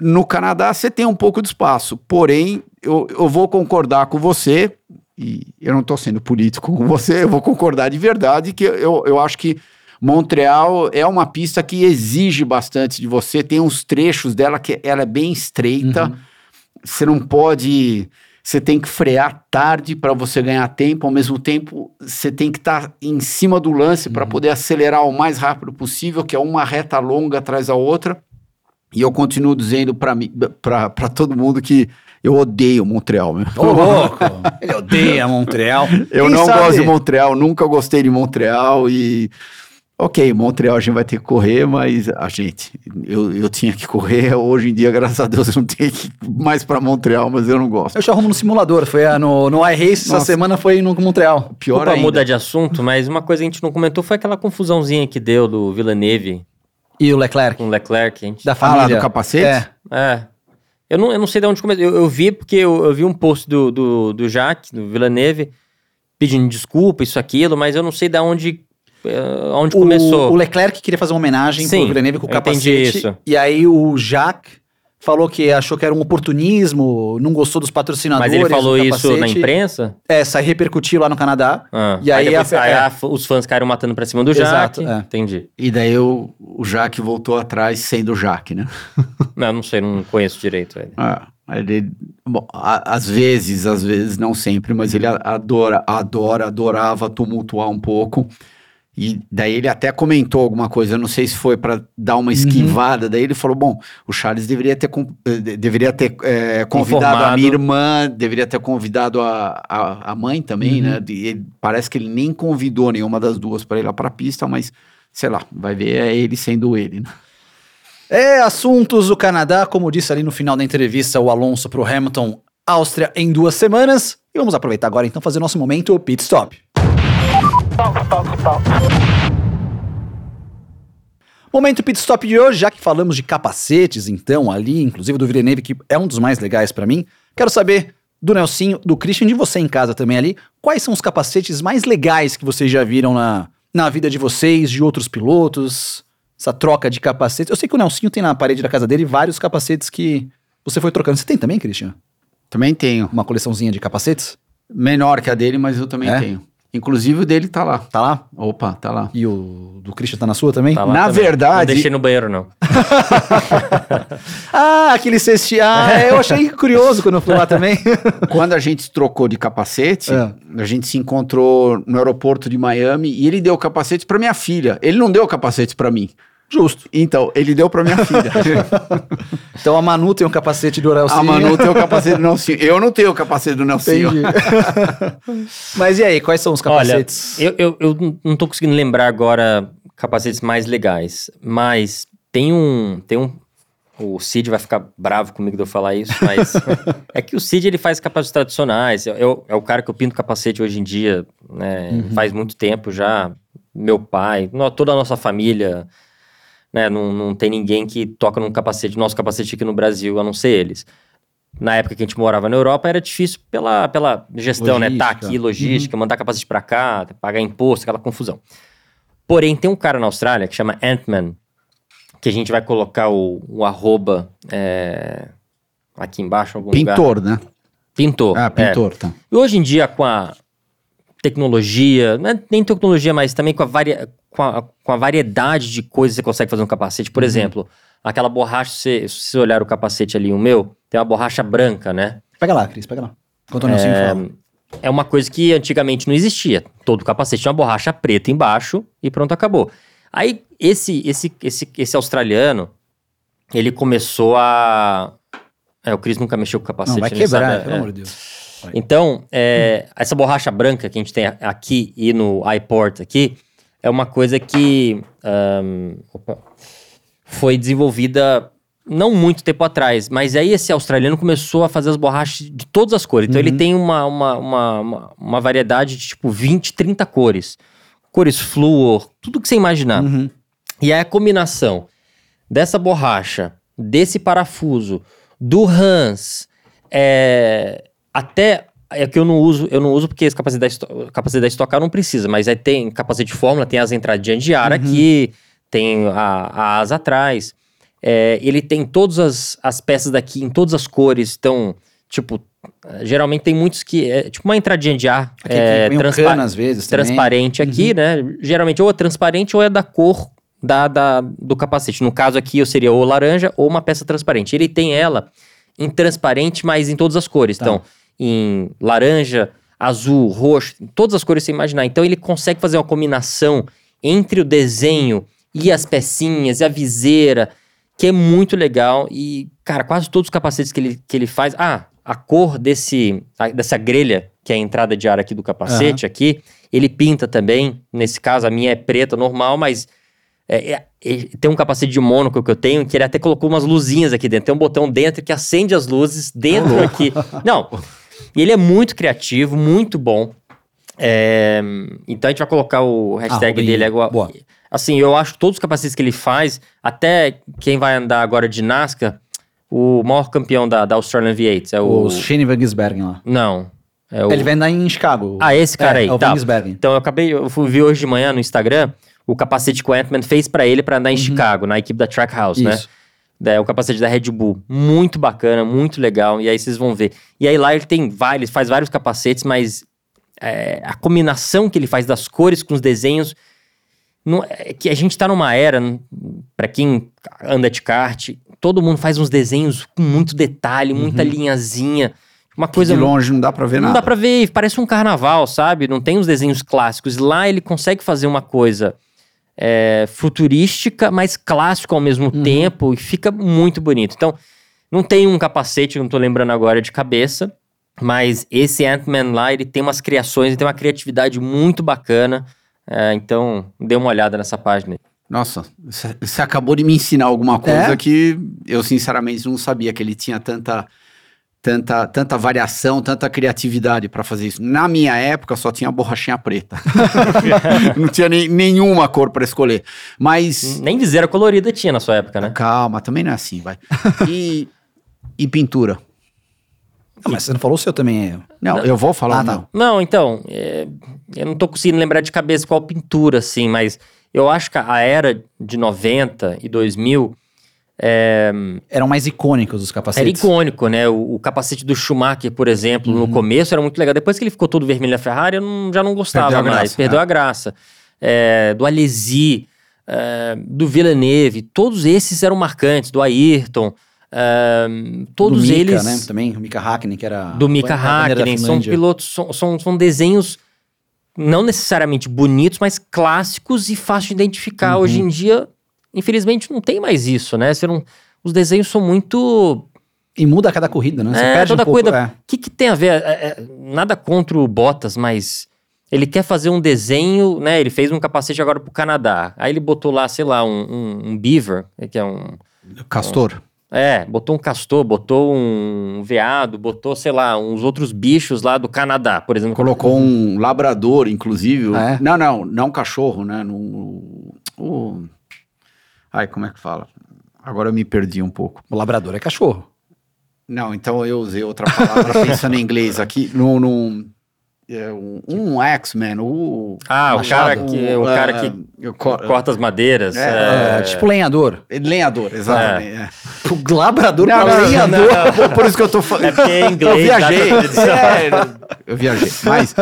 No Canadá, você tem um pouco de espaço, porém, eu, eu vou concordar com você e eu não estou sendo político com você, eu vou concordar de verdade que eu, eu acho que Montreal é uma pista que exige bastante de você, tem uns trechos dela que ela é bem estreita, uhum. você não pode, você tem que frear tarde para você ganhar tempo, ao mesmo tempo você tem que estar tá em cima do lance uhum. para poder acelerar o mais rápido possível, que é uma reta longa atrás da outra. E eu continuo dizendo para todo mundo que eu odeio Montreal, meu. Ô, louco! Ele odeia Montreal. Eu Quem não sabe? gosto de Montreal, nunca gostei de Montreal e. Ok, Montreal a gente vai ter que correr, mas a gente, eu, eu tinha que correr. Hoje em dia, graças a Deus, eu não tenho que ir mais para Montreal, mas eu não gosto. Eu te arrumo no simulador. Foi a, no, no iRace essa semana, foi no Montreal. Pior Opa, ainda. mudar de assunto, mas uma coisa que a gente não comentou foi aquela confusãozinha que deu do Villeneuve. E o Leclerc. Com o Leclerc, a gente. Da família. Ah, lá do capacete? É. É. Eu não, eu não sei de onde começou. Eu, eu vi porque eu, eu, vi um post do, do, do Jacques, do Villeneuve, pedindo desculpa, isso, aquilo, mas eu não sei de onde, uh, onde o, começou. O Leclerc queria fazer uma homenagem Sim, pro Villeneuve com o capacete. Isso. E aí o Jacques falou que achou que era um oportunismo, não gostou dos patrocinadores. Mas ele falou isso na imprensa? É, sai repercutiu lá no Canadá. Ah, e aí, aí, depois, a, aí a, os fãs caíram matando pra cima do Exato, Jaque. É. Entendi. E daí o, o Jaque voltou atrás sendo o Jaque, né? não, não sei, não conheço direito ele. Ah, ele, bom, a, às vezes, às vezes, não sempre, mas ele adora, adora, adorava tumultuar um pouco. E daí ele até comentou alguma coisa, eu não sei se foi para dar uma uhum. esquivada, uhum. daí ele falou, bom, o Charles deveria ter, eh, deveria ter é, convidado Informado. a minha irmã, deveria ter convidado a, a, a mãe também, uhum. né? Ele, parece que ele nem convidou nenhuma das duas para ir lá para a pista, mas sei lá, vai ver é ele sendo ele, né? É, assuntos do Canadá, como disse ali no final da entrevista o Alonso para o Hamilton, Áustria em duas semanas. E vamos aproveitar agora então fazer nosso momento pit stop. Momento pit stop de hoje, já que falamos de capacetes, então, ali, inclusive do Villeneuve, que é um dos mais legais para mim, quero saber do Nelsinho, do Christian, de você em casa também ali, quais são os capacetes mais legais que vocês já viram na, na vida de vocês, de outros pilotos, essa troca de capacetes. Eu sei que o Nelsinho tem na parede da casa dele vários capacetes que você foi trocando. Você tem também, Christian? Também tenho. Uma coleçãozinha de capacetes? Menor que a dele, mas eu também é? tenho. Inclusive o dele tá lá. Tá lá? Opa, tá lá. E o do Christian tá na sua também? Tá na também. verdade. Não deixei no banheiro, não. ah, aquele cestinho. Ah, eu achei curioso quando eu fui lá também. quando a gente trocou de capacete, é. a gente se encontrou no aeroporto de Miami e ele deu o capacete para minha filha. Ele não deu o capacete para mim. Justo. Então, ele deu pra minha filha. Então a Manu tem um capacete do Nelson. a Manu tem o capacete do Nelsinho. Eu não tenho o capacete do Nelsinho. Entendi. Mas e aí, quais são os capacetes? Olha, eu, eu, eu não tô conseguindo lembrar agora capacetes mais legais, mas tem um, tem um, o Cid vai ficar bravo comigo de eu falar isso, mas é que o Cid ele faz capacetes tradicionais, é, é o- é o cara que eu pinto capacete hoje em dia, né, faz muito tempo já, meu pai, toda a nossa família, né, não, não tem ninguém que toca num capacete, nosso capacete aqui no Brasil, a não ser eles. Na época que a gente morava na Europa, era difícil pela, pela gestão, né? Tá Logística. aqui, logística, mandar capacete pra cá, pagar imposto, aquela confusão. Porém, tem um cara na Austrália que chama Ant-Man, que a gente vai colocar o, o arroba é, aqui embaixo, em algum lugar. Pintor, né? Pintor. Ah, é. pintor, tá. E hoje em dia, com a tecnologia, não é nem tecnologia, mas também com a, varia, com a, com a variedade de coisas que você consegue fazer no capacete. Por exemplo, aquela borracha, se, você olhar o capacete ali, o meu, tem uma borracha branca, né? Pega lá, Cris, pega lá. Enquanto o fala. É uma coisa que antigamente não existia. Todo capacete tinha uma borracha preta embaixo e pronto, acabou. Aí, esse, esse, esse, esse australiano, ele começou a... É, o Chris nunca mexeu com capacete. Não, vai ele sabe, quebrar, é, pelo é. amor de Deus. Então, é, essa borracha branca que a gente tem aqui e no iPort aqui é uma coisa que ahn, opa, foi desenvolvida não muito tempo atrás, mas aí esse australiano começou a fazer as borrachas de todas as cores. Então ele tem uma, uma, uma, uma, uma variedade de tipo 20, 30 cores. Cores flúor, tudo que você imaginar. Uhum. E aí a combinação dessa borracha, desse parafuso, do Hans, é, até é que eu não uso, eu não uso porque esse capacete da, esto- capacete da Stock Car não precisa, mas aí tem capacete de fórmula, tem as entradinhas de ar aqui, tem a, a asa atrás. É, ele tem todas as, as peças daqui em todas as cores, então, tipo, geralmente tem muitos que é tipo uma entradinha de ar Aqui é, transpa- cano às vezes também. transparente aqui, né? Geralmente ou é transparente ou é da cor da, da- do capacete. No caso aqui, eu seria ou laranja ou uma peça transparente. Ele tem ela em transparente, mas em todas as cores. Tá. Então, em laranja, azul, roxo, todas as cores que você imaginar. Então, ele consegue fazer uma combinação entre o desenho e as pecinhas e a viseira, que é muito legal. E, cara, quase todos os capacetes que ele, que ele faz. Ah, a cor desse, dessa grelha, que é a entrada de ar aqui do capacete, aqui, ele pinta também. Nesse caso, a minha é preta, normal, mas é, é- é- tem um capacete de mônaco que eu tenho que ele até colocou umas luzinhas aqui dentro. Tem um botão dentro que acende as luzes dentro aqui. Não. E ele é muito criativo, muito bom. É, então a gente vai colocar o hashtag dele agora. Boa. Assim, eu acho que todos os capacetes que ele faz, até quem vai andar agora de NASCAR, o maior campeão da, da Australian V8 é o. O Shane Van Gisbergen lá. Não. É o... Ele vai andar em Chicago. Ah, esse cara É, aí. é o tá. Então eu acabei, eu fui ver hoje de manhã no Instagram o capacete que o Ant-Man fez pra ele pra andar em Chicago, na equipe da Trackhouse, né? Isso. É o capacete da Red Bull. Muito bacana, muito legal. E aí vocês vão ver. E aí lá ele tem vários, faz vários capacetes, mas é, a combinação que ele faz das cores com os desenhos. Não, é que a gente tá numa era, pra quem anda de kart, todo mundo faz uns desenhos com muito detalhe, muita linhazinha. Uma coisa de longe não dá pra ver não nada. dá pra ver, parece um carnaval, sabe? Não tem os desenhos clássicos. Lá ele consegue fazer uma coisa é, futurística, mas clássico ao mesmo tempo e fica muito bonito. Então, não tem um capacete, não tô lembrando agora de cabeça, mas esse Ant-Man lá, ele tem umas criações, ele tem uma criatividade muito bacana. É, então, dê uma olhada nessa página. aí. Nossa, você- você acabou de me ensinar alguma coisa É? que eu sinceramente não sabia que ele tinha tanta tanta tanta variação, tanta criatividade pra fazer isso. Na minha época só tinha borrachinha preta. não tinha nem, nenhuma cor pra escolher. Mas Nem viseira colorida tinha na sua época, né? calma, também não é assim, vai. E e pintura? Ah, mas você não falou o seu também. é- Não, eu vou falar Ah, o tá. Não, então, é, eu não tô conseguindo lembrar de cabeça qual pintura, assim, mas eu acho que a era de 90 e 2000 é, Eram mais icônicos os era capacetes. icônico, né? O, o capacete do Schumacher, por exemplo, no começo era muito legal. Depois que ele ficou todo vermelho na Ferrari, eu não- já não gostava Perdeu mais. graça, Perdeu é. a graça. É, do Alesi, é, do Villeneuve, todos esses eram marcantes. Do Ayrton, é, todos do Mika, eles né? Também, o Mika Hakkinen, que era... do Mika Hakkinen, são pilotos, são, são, são desenhos não necessariamente bonitos, mas clássicos e fáceis de identificar. Uhum. Hoje em dia infelizmente não tem mais isso, né? Você não, os desenhos são muito E muda a cada corrida, né? Você é, perde toda um pouco. corrida. é. O que, que tem a ver? É, é, nada contra o Bottas, mas ele quer fazer um desenho, né? Ele fez um capacete agora pro Canadá. Aí ele botou lá, sei lá, um, um, um beaver, que é um. Castor. É, botou um castor, botou um veado, botou, sei lá, uns outros bichos lá do Canadá, por exemplo. Colocou um labrador, inclusive. É? Não, não, não cachorro, né? No, o... Ai, como é que fala? Agora eu me perdi um pouco. O labrador é cachorro. Não, então eu usei outra palavra pensando em inglês aqui. No, é, um, um X-Men, o... Ah, o cara que, o é, cara que eu co- corta as madeiras. É, é, É, tipo lenhador. Lenhador, exatamente. é. O labrador Não, não, lenhador. não, por isso que eu tô falando. É porque é inglês, Eu viajei. É, eu viajei. Mas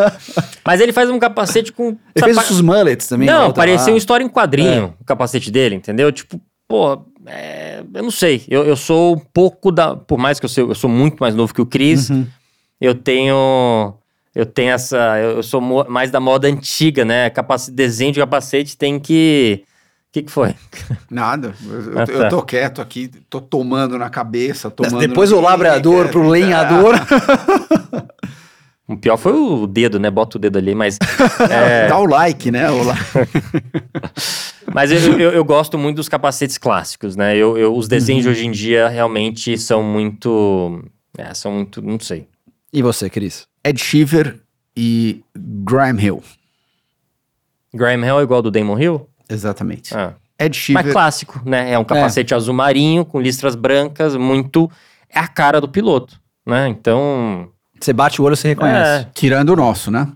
Mas ele faz um capacete com. Ele fez os mullets também. Não, parecia uma história em quadrinho, o capacete dele, entendeu? Tipo, pô, é, eu não sei. Eu, eu sou um pouco da. Por mais que eu, sou, eu sou muito mais novo que o Chris, Uhum. eu tenho. Eu tenho essa. Eu, eu sou mais da moda antiga, né? Capac, desenho de capacete tem que. O que, que foi? nada. Eu, Ah, eu tá. tô quieto aqui, tô tomando na cabeça, tomando Depois o labrador pro lenhador. O pior foi o dedo, né? Bota o dedo ali, mas. é, Dá o like, né? O like. Mas eu, eu, eu gosto muito dos capacetes clássicos, né? Eu, eu- os desenhos Uhum. de hoje em dia realmente são muito. É, são muito. Não sei. E você, Cris? Ed Shiver e Graham Hill. Graham Hill é igual ao do Damon Hill? Exatamente. Ah. Ed Shiver. Mas clássico, né? É um capacete azul marinho com listras brancas, muito. É a cara do piloto, né? Então. Você bate o olho, você reconhece. É. Tirando o nosso, né?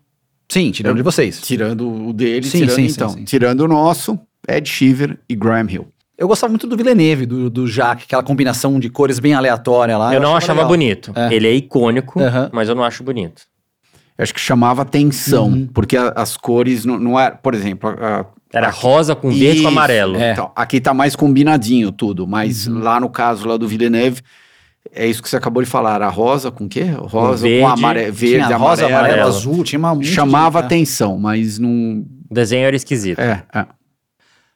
Sim, tirando de vocês. Tirando o dele, Sim, tirando sim, sim, então. sim. Tirando o nosso, Ed Shiver e Graham Hill. Eu gostava muito do Villeneuve, do, do Jacques, aquela combinação de cores bem aleatória lá. eu não achava legal. bonito. É. Ele é icônico, Aham. mas eu não acho bonito. Eu acho que chamava atenção, Uhum. porque a- as cores não, não era, por exemplo, a- Era aqui- rosa com verde Isso, com amarelo. É. Então, aqui tá mais combinadinho tudo, mas Uhum. lá no caso lá do Villeneuve, é isso que você acabou de falar, a rosa com o quê? Rosa verde, com amarelo, verde, tinha rosa, amarelo, amarelo, amarelo. azul, tinha uma um de- chamava é. atenção, mas não O desenho era esquisito. é, é.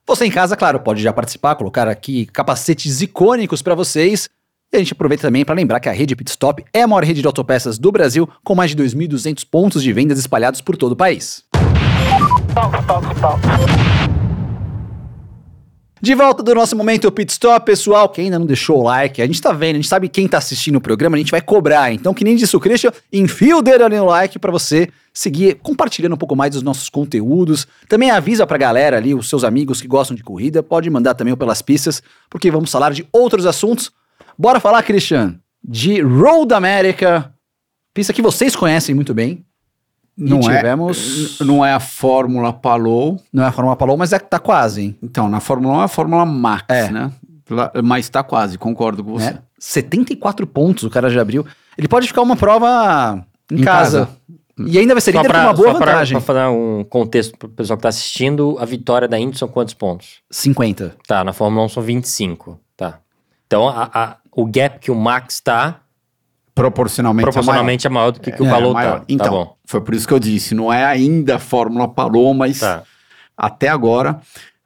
Você em casa, claro, pode já participar, colocar aqui capacetes icônicos para vocês. E a gente aproveita também para lembrar que a rede Pitstop é a maior rede de autopeças do Brasil, com mais de 2.200 pontos de vendas espalhados por todo o país. De volta do nosso momento Pit Stop, pessoal, quem ainda não deixou o like, a gente tá vendo, a gente sabe quem tá assistindo o programa, a gente vai cobrar. Então, que nem disse o Christian, enfia o dedo ali no like pra você seguir compartilhando um pouco mais dos nossos conteúdos. Também avisa pra galera ali, os seus amigos que gostam de corrida, pode mandar também pelas pistas, porque vamos falar de outros assuntos. Bora falar, Christian, de Road America, pista que vocês conhecem muito bem. Não é, tivemos... não é a Fórmula Palou, Não é a Fórmula Palou, mas é que tá quase, hein? então, na Fórmula 1 é a Fórmula Max, É. né? Mas tá quase, concordo com você. né? 74 pontos o cara já abriu. Ele pode ficar uma prova em, Em casa. E ainda vai ser Só líder com pra, uma boa só pra- vantagem. pra fazer um contexto pro pessoal que tá assistindo, a vitória da Indy são quantos pontos? 50. Tá, na Fórmula 1 são 25. Tá. Então, a- a- o gap que o Max tá, Proporcionalmente, proporcionalmente é maior do que, que o é Palou maior. tá. Tá Então, bom. foi por isso que eu disse, não é ainda a Fórmula Palou, mas Tá. até agora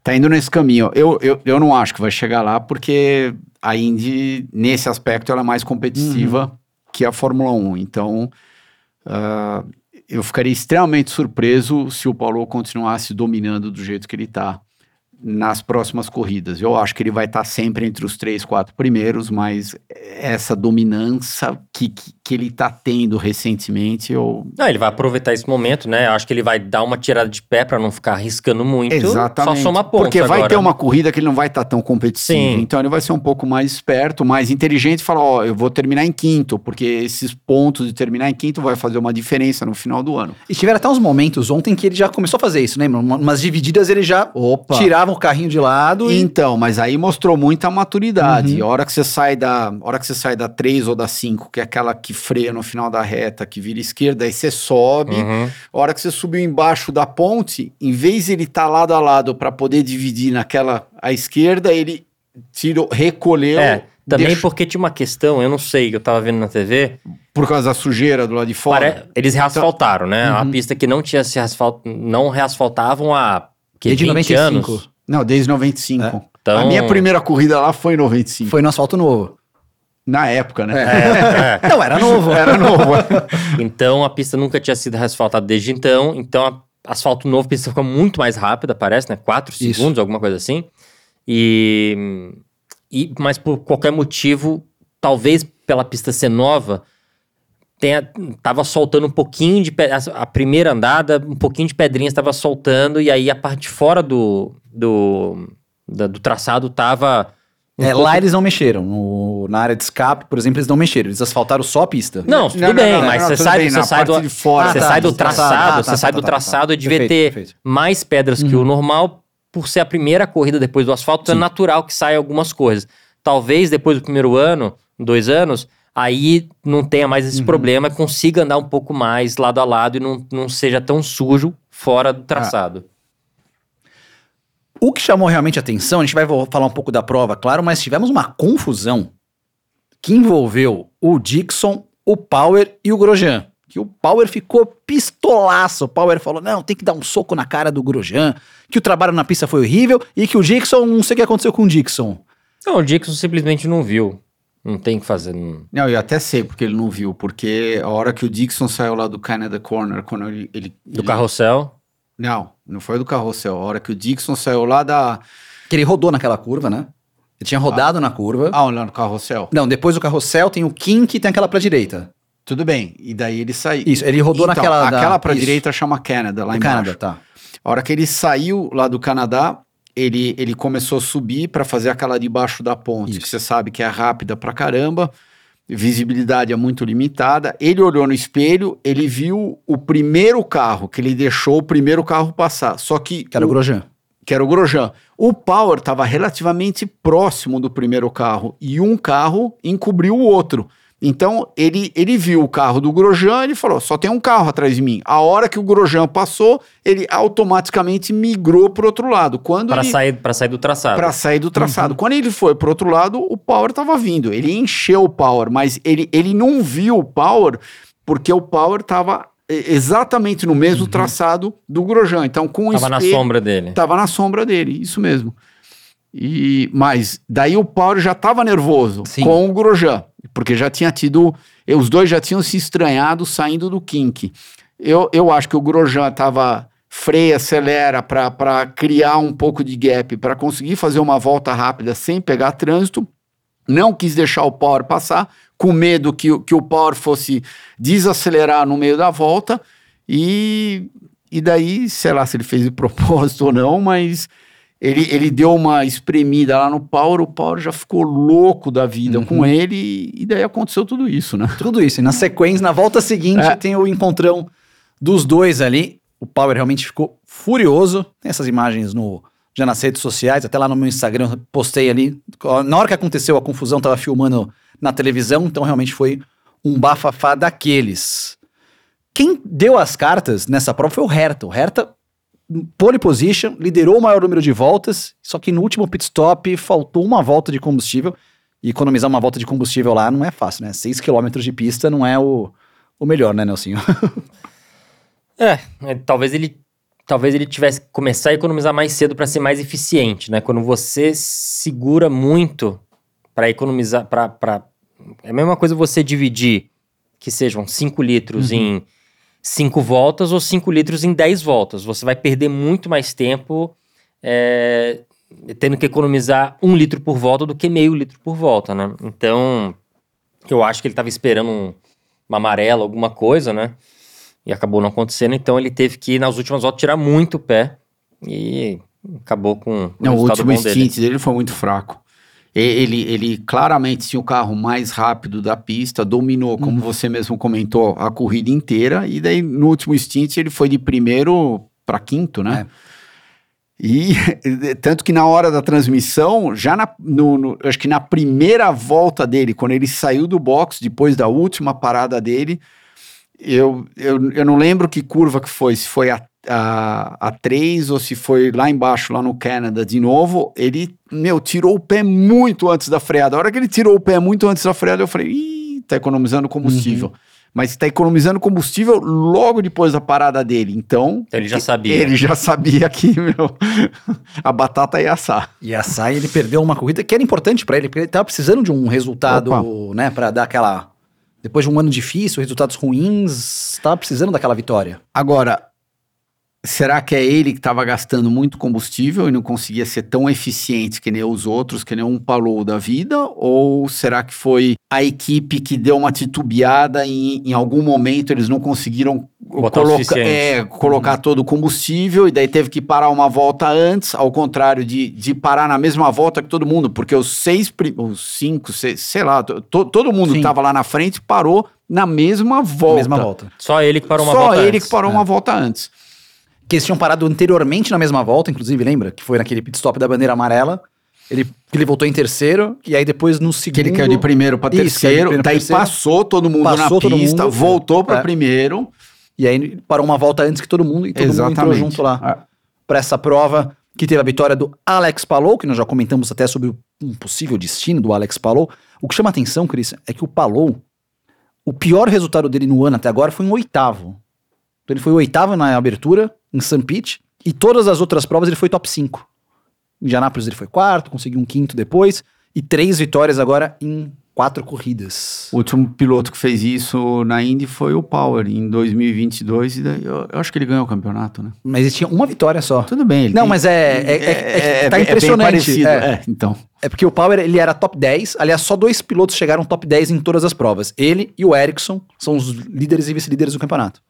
tá indo nesse caminho. Eu, eu, eu não acho que vai chegar lá, porque a Indy, nesse aspecto, ela é mais competitiva Uhum. que a Fórmula 1. Então, ah, eu ficaria extremamente surpreso se o Paulo continuasse dominando do jeito que ele tá nas próximas corridas. Eu acho que ele vai estar sempre entre os três, quatro primeiros, mas essa dominância que, que, que ele tá tendo recentemente, eu Não, ele vai aproveitar esse momento, né? Eu acho que ele vai dar uma tirada de pé pra não ficar arriscando muito. Exatamente. Só soma pontos Porque vai agora. ter uma corrida que ele não vai estar tão competitivo. Sim. Então ele vai ser um pouco mais esperto, mais inteligente e falar: Ó, eu vou terminar em quinto, porque esses pontos de terminar em quinto vai fazer uma diferença no final do ano. E tiveram até uns momentos ontem que ele já começou a fazer isso, lembra? Uma- Umas divididas ele já Opa! tirava o carrinho de lado e... Então, mas aí mostrou muita maturidade. Uhum. A hora que você sai da, hora que você sai da 3 ou da 5, que é aquela que freia no final da reta, que vira esquerda, aí você sobe. Uhum. A hora que você subiu embaixo da ponte, em vez de ele estar lado a lado para poder dividir naquela à esquerda, ele tirou, recolheu. É, também deixou- porque tinha uma questão, eu não sei, que eu tava vendo na TV, por causa da sujeira do lado de fora. pare- eles reasfaltaram, né? Uhum. Uma pista que não tinha se asfalt... não reasfaltavam há que, Desde 20 95. anos. Não, desde 95. É. Então, A minha primeira corrida lá foi em 95. Foi no asfalto novo. Na época, né? É, é. Não, era novo. Era novo. Então a pista nunca tinha sido asfaltada desde então. Então a- asfalto novo, a pista fica muito mais rápida, parece, né? 4 Isso. segundos, alguma coisa assim. E, e mas por qualquer motivo, talvez pela pista ser nova, tenha, tava soltando um pouquinho de a, a primeira andada, um pouquinho de pedrinhas estava soltando e aí a parte de fora do do, da- do traçado tava um É, pouco- lá eles não mexeram. No- na área de escape, por exemplo, eles não mexeram. Eles asfaltaram só a pista. Não, tudo Não, bem, não, mas não, você tudo sai, bem, você sai do, fora. você tá, sai do do traçado. traçado, Ah, tá, você tá, sai tá, do tá, traçado tá. devia Perfeito, ter perfeito. mais pedras que o normal, por ser a primeira corrida depois do asfalto, é natural que saia algumas coisas. Talvez depois do primeiro ano, dois anos, aí não tenha mais esse problema, consiga andar um pouco mais lado a lado e não, não seja tão sujo fora do traçado. O que chamou realmente a atenção, a gente vai falar um pouco da prova, claro, mas tivemos uma confusão que envolveu o Dixon, o Power e o Grosjean. Que o Power ficou pistolaço. O Power falou: não, tem que dar um soco na cara do Grosjean, que o trabalho na pista foi horrível e que o Dixon, não sei o que aconteceu com o Dixon. Não, o Dixon simplesmente não viu. Não tem o que fazer. não- Não, eu até sei porque ele não viu, porque a hora que o Dixon saiu lá do Canada Corner, quando ele... ele Do ele- carrossel. Não, não foi do carrossel. A hora que o Dixon saiu lá da... Que ele rodou naquela curva, né? Ele tinha rodado na curva. Ah, lá no carrossel. Não, depois do carrossel tem o kink e tem aquela pra direita. Tudo bem. E daí ele saiu. Isso, ele rodou Então, naquela. da- Aquela pra isso, direita chama Canada, lá do embaixo. Canadá, tá. A hora que ele saiu lá do Canadá, ele, ele começou a subir para fazer aquela debaixo da ponte, Isso. que você sabe que é rápida pra caramba, visibilidade é muito limitada. Ele olhou no espelho, ele viu o primeiro carro, que ele deixou o primeiro carro passar. Só que, Que era o Grosjean. que era o Grosjean. O Power estava relativamente próximo do primeiro carro e um carro encobriu o outro. Então ele, ele viu o carro do Grosjean e falou: só tem um carro atrás de mim. A hora que o Grosjean passou, ele automaticamente migrou para outro lado. Quando Para ele sair, pra sair do traçado. para sair do traçado. Quando ele foi pro outro lado, o Power tava vindo. Ele encheu o Power, mas ele, ele não viu o Power porque o Power tava eh, exatamente no mesmo traçado do Grosjean. Então, com o Tava na sombra dele. Tava na sombra dele, isso mesmo. E, mas daí o Power já tava nervoso Sim. com o Grosjean, porque já tinha tido. eh, Os dois já tinham se estranhado saindo do kink. Eu, eu acho que o Grosjean tava freia, acelera para criar um pouco de gap, para conseguir fazer uma volta rápida sem pegar trânsito. Não quis deixar o Power passar, com medo que, o- que o Power fosse desacelerar no meio da volta. E, e daí, sei lá se ele fez de propósito ou não, mas ele, ele deu uma espremida lá no Power, o Power já ficou louco da vida com ele, e daí aconteceu tudo isso, né? Tudo isso. E na sequência, na volta seguinte, É. tem o encontrão dos dois ali. O Power realmente ficou furioso. Tem essas imagens no, já nas redes sociais, até lá no meu Instagram, postei ali. Na hora que aconteceu a confusão, tava filmando na televisão, então realmente foi um bafafá daqueles. Quem deu as cartas nessa prova foi o Herta. O Herta, pole position, liderou o maior número de voltas, só que no último pit stop faltou uma volta de combustível. E economizar uma volta de combustível lá não é fácil, né? 6 km de pista não é o, o melhor, né, Nelsinho? É, é, talvez ele talvez ele tivesse que começar a economizar mais cedo para ser mais eficiente, né? Quando você segura muito para economizar, para é a mesma coisa você dividir que sejam 5 litros em 5 voltas ou 5 litros em 10 voltas. Você vai perder muito mais tempo é, tendo que economizar um litro por volta do que meio litro por volta, né? Então, eu acho que ele estava esperando um, uma amarela, alguma coisa, né? E acabou não acontecendo, então ele teve que, nas últimas voltas, tirar muito o pé e acabou com um Não, o último bom dele. stint dele foi muito fraco. Ele, ele claramente tinha o carro mais rápido da pista, dominou, como Uhum. você mesmo comentou, a corrida inteira. E daí, no último stint, ele foi de primeiro para quinto, né? E tanto que na hora da transmissão, já na, no, no- acho que na primeira volta dele, quando ele saiu do box, depois da última parada dele, eu, eu, eu não lembro que curva que foi, se foi a, a, a 3 ou se foi lá embaixo, lá no Canadá de novo, ele, meu, tirou o pé muito antes da freada. A hora que ele tirou o pé muito antes da freada, eu falei, ih, tá economizando combustível. mas está economizando combustível logo depois da parada dele. Então, Ele já sabia. ele já sabia que meu, a batata ia assar. E a Sai, ele perdeu uma corrida que era importante pra ele, porque ele tava precisando de um resultado, Opa. né, Pra dar aquela depois de um ano difícil, resultados ruins, tava precisando daquela vitória. Agora, será que é ele que estava gastando muito combustível e não conseguia ser tão eficiente que nem os outros, que nem um Palou da vida? Ou será que foi a equipe que deu uma titubeada e em algum momento eles não conseguiram coloca- é, colocar todo o combustível e daí teve que parar uma volta antes, ao contrário de, de parar na mesma volta que todo mundo, porque os seis, os cinco, seis, sei lá, to- to- todo mundo que Sim. estava lá na frente parou na mesma volta. Mesma volta. Só ele que parou uma Só volta ele antes. que parou É. uma volta antes. Que eles tinham parado anteriormente na mesma volta, inclusive, lembra? Que foi naquele pit stop da bandeira amarela. Ele, que ele voltou em terceiro, e aí depois no segundo... Que ele caiu de primeiro para Isso, terceiro, pra daí terceiro. passou todo mundo Passou na todo pista, mundo, voltou para é. primeiro. E aí parou uma volta antes que todo mundo, e todo mundo entrou junto lá. É. Pra essa prova, que teve a vitória do Alex Palou, que nós já comentamos até sobre o- um possível destino do Alex Palou. O que chama atenção, Cris, é que o Palou, o pior resultado dele no ano até agora foi em oitavo. Então ele foi oitavo na abertura, em St. Pete, e todas as outras provas ele foi top 5. Em Indianápolis ele foi quarto, conseguiu um quinto depois, e três vitórias agora em quatro corridas. O último piloto que fez isso na Indy foi o Power, em 2022, e eu, eu acho que ele ganhou o campeonato, né? Mas ele tinha uma vitória só. Tudo bem. Ele Não, tem- mas é- é- é- é tá impressionante, é. é, então. É porque o Power, ele era top 10. Aliás, só dois pilotos chegaram top 10 em todas as provas. Ele e o Ericsson são os líderes e vice-líderes do campeonato.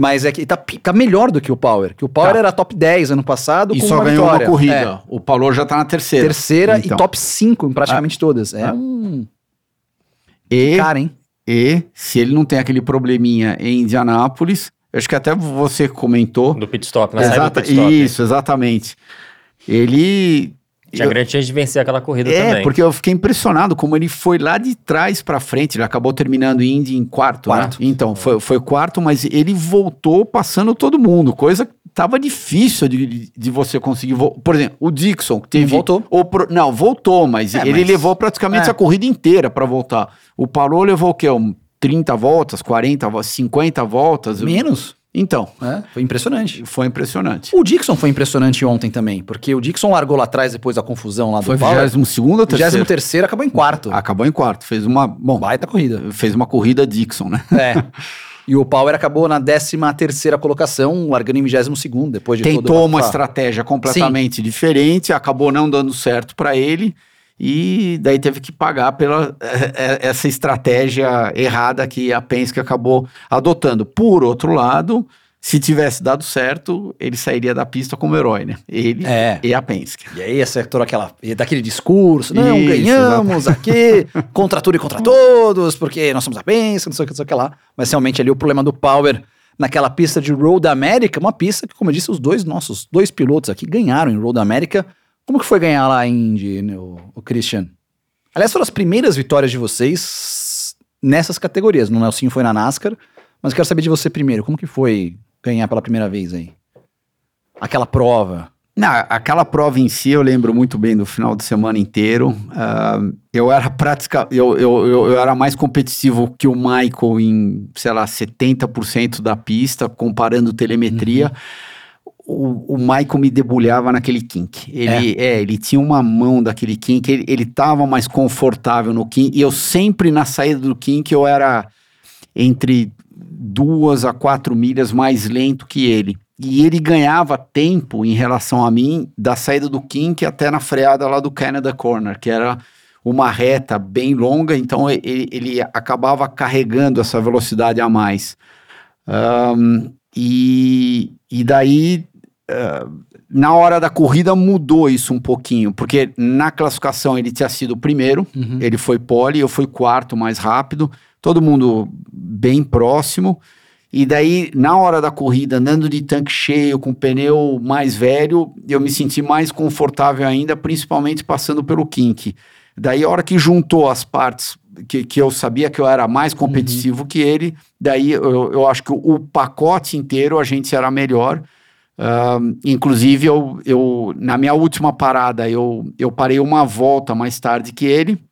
Mas é que tá, tá melhor do que o Power. Que o Power Tá. era top 10 ano passado E com só uma ganhou vitória. uma corrida. É, O Paulo já tá na terceira. terceira Então. e top 5 em praticamente todas. É Ah. um E, cara, hein? e se ele não tem aquele probleminha em Indianápolis, eu acho que até você comentou. Do pit stop, do Exata- pit stop. isso, exatamente. Ele. Tinha eu- grande chance de vencer aquela corrida É, também. porque eu fiquei impressionado como ele foi lá de trás pra frente. Ele acabou terminando Indy em quarto, Quarto. né? Então, foi, foi quarto, mas ele voltou passando todo mundo, coisa que tava difícil de, de você conseguir. vo- Por exemplo, o Dixon, que teve. voltou. o pro- não, voltou, mas É, ele mas- levou praticamente é. a corrida inteira pra voltar. O Palou levou o quê? Um 30 voltas, 40 voltas, 50 voltas? Menos. Então, né? Foi impressionante. foi impressionante. O Dixon foi impressionante ontem também, porque o Dixon largou lá atrás depois da confusão lá do Foi Power. 22 ou terceiro? 23 acabou em quarto. Acabou em quarto. Fez uma. Bom, Baita corrida. fez uma corrida Dixon, né? É. E o Power acabou na 13 terceira colocação, largando em 22 depois de todo tentou uma estratégia completamente diferente, acabou não dando certo para ele e daí teve que pagar pela eh, eh, essa estratégia errada que a Penske acabou adotando. Por outro lado, se tivesse dado certo, ele sairia da pista como herói, né? Ele É. e a Penske. E aí acertou aquela, e daquele discurso, não, Isso, ganhamos aqui, contra tudo e contra todos, porque nós somos a Penske, não sei o que, não sei o que lá. Mas realmente ali o problema do Power naquela pista de Road America, uma pista que, como eu disse, os dois nossos, dois pilotos aqui ganharam em Road America. Como que foi ganhar lá em Indy, né, o, o Christian? Aliás, foram as primeiras vitórias de vocês nessas categorias. No Nelsinho foi na NASCAR, mas eu quero saber de você primeiro. Como que foi ganhar pela primeira vez aí? Aquela prova. Não, aquela prova em si eu lembro muito bem do final de semana inteiro. Ah, eu era praticamente. Eu, eu, eu, eu era mais competitivo que o Michael em, sei lá, 70% da pista, comparando telemetria. O, o Michael me debulhava naquele kink. Ele, é. ele tinha uma mão daquele kink, ele, ele tava mais confortável no kink. E eu sempre na saída do kink eu era entre duas a quatro milhas mais lento que ele. E ele ganhava tempo em relação a mim da saída do kink até na freada lá do Canada Corner, que era uma reta bem longa, então ele, ele acabava carregando essa velocidade a mais. Ahn, e, e daí, na hora da corrida, mudou isso um pouquinho, porque na classificação ele tinha sido o primeiro, ele foi pole, eu fui quarto mais rápido, todo mundo bem próximo. E daí, na hora da corrida, andando de tanque cheio, com pneu mais velho, eu me senti mais confortável ainda, principalmente passando pelo kink. Daí, a hora que juntou as partes que, que eu sabia que eu era mais competitivo que ele, daí eu, eu acho que o, o pacote inteiro a gente era melhor. Ahn, inclusive, eu, eu, na minha última parada, eu, eu parei uma volta mais tarde que ele,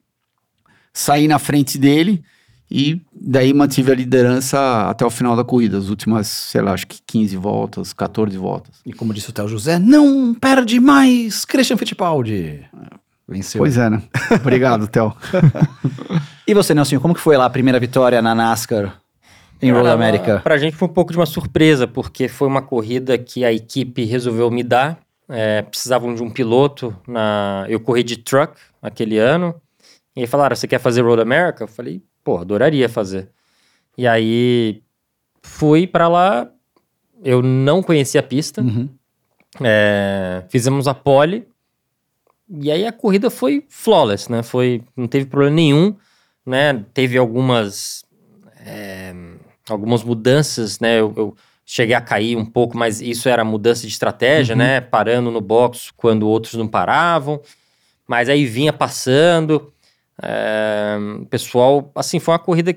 saí na frente dele E daí mantive a liderança até o final da corrida, as últimas, sei lá, acho que 15 voltas, 14 voltas. E como disse o Theo José, não perde mais Christian Fittipaldi. Venceu. Pois é, né? Obrigado, Theo. E você, Nelson, como que foi lá a primeira vitória na NASCAR em Road America? Pra gente foi um pouco de uma surpresa, porque foi uma corrida que a equipe resolveu me dar. É, precisavam de um piloto. Na... Eu corri de truck aquele ano. E aí falaram: você quer fazer Road America? Eu falei: pô, adoraria fazer. E aí fui pra lá. Eu não conhecia a pista. Uhum. É, fizemos a pole. E aí a corrida foi flawless, né? Foi, não teve problema nenhum, né? Teve algumas é, algumas mudanças, né? Eu, eu cheguei a cair um pouco, mas isso era mudança de estratégia, Uhum. né? Parando no box quando outros não paravam. Mas aí vinha passando. é, pessoal, assim, foi uma corrida.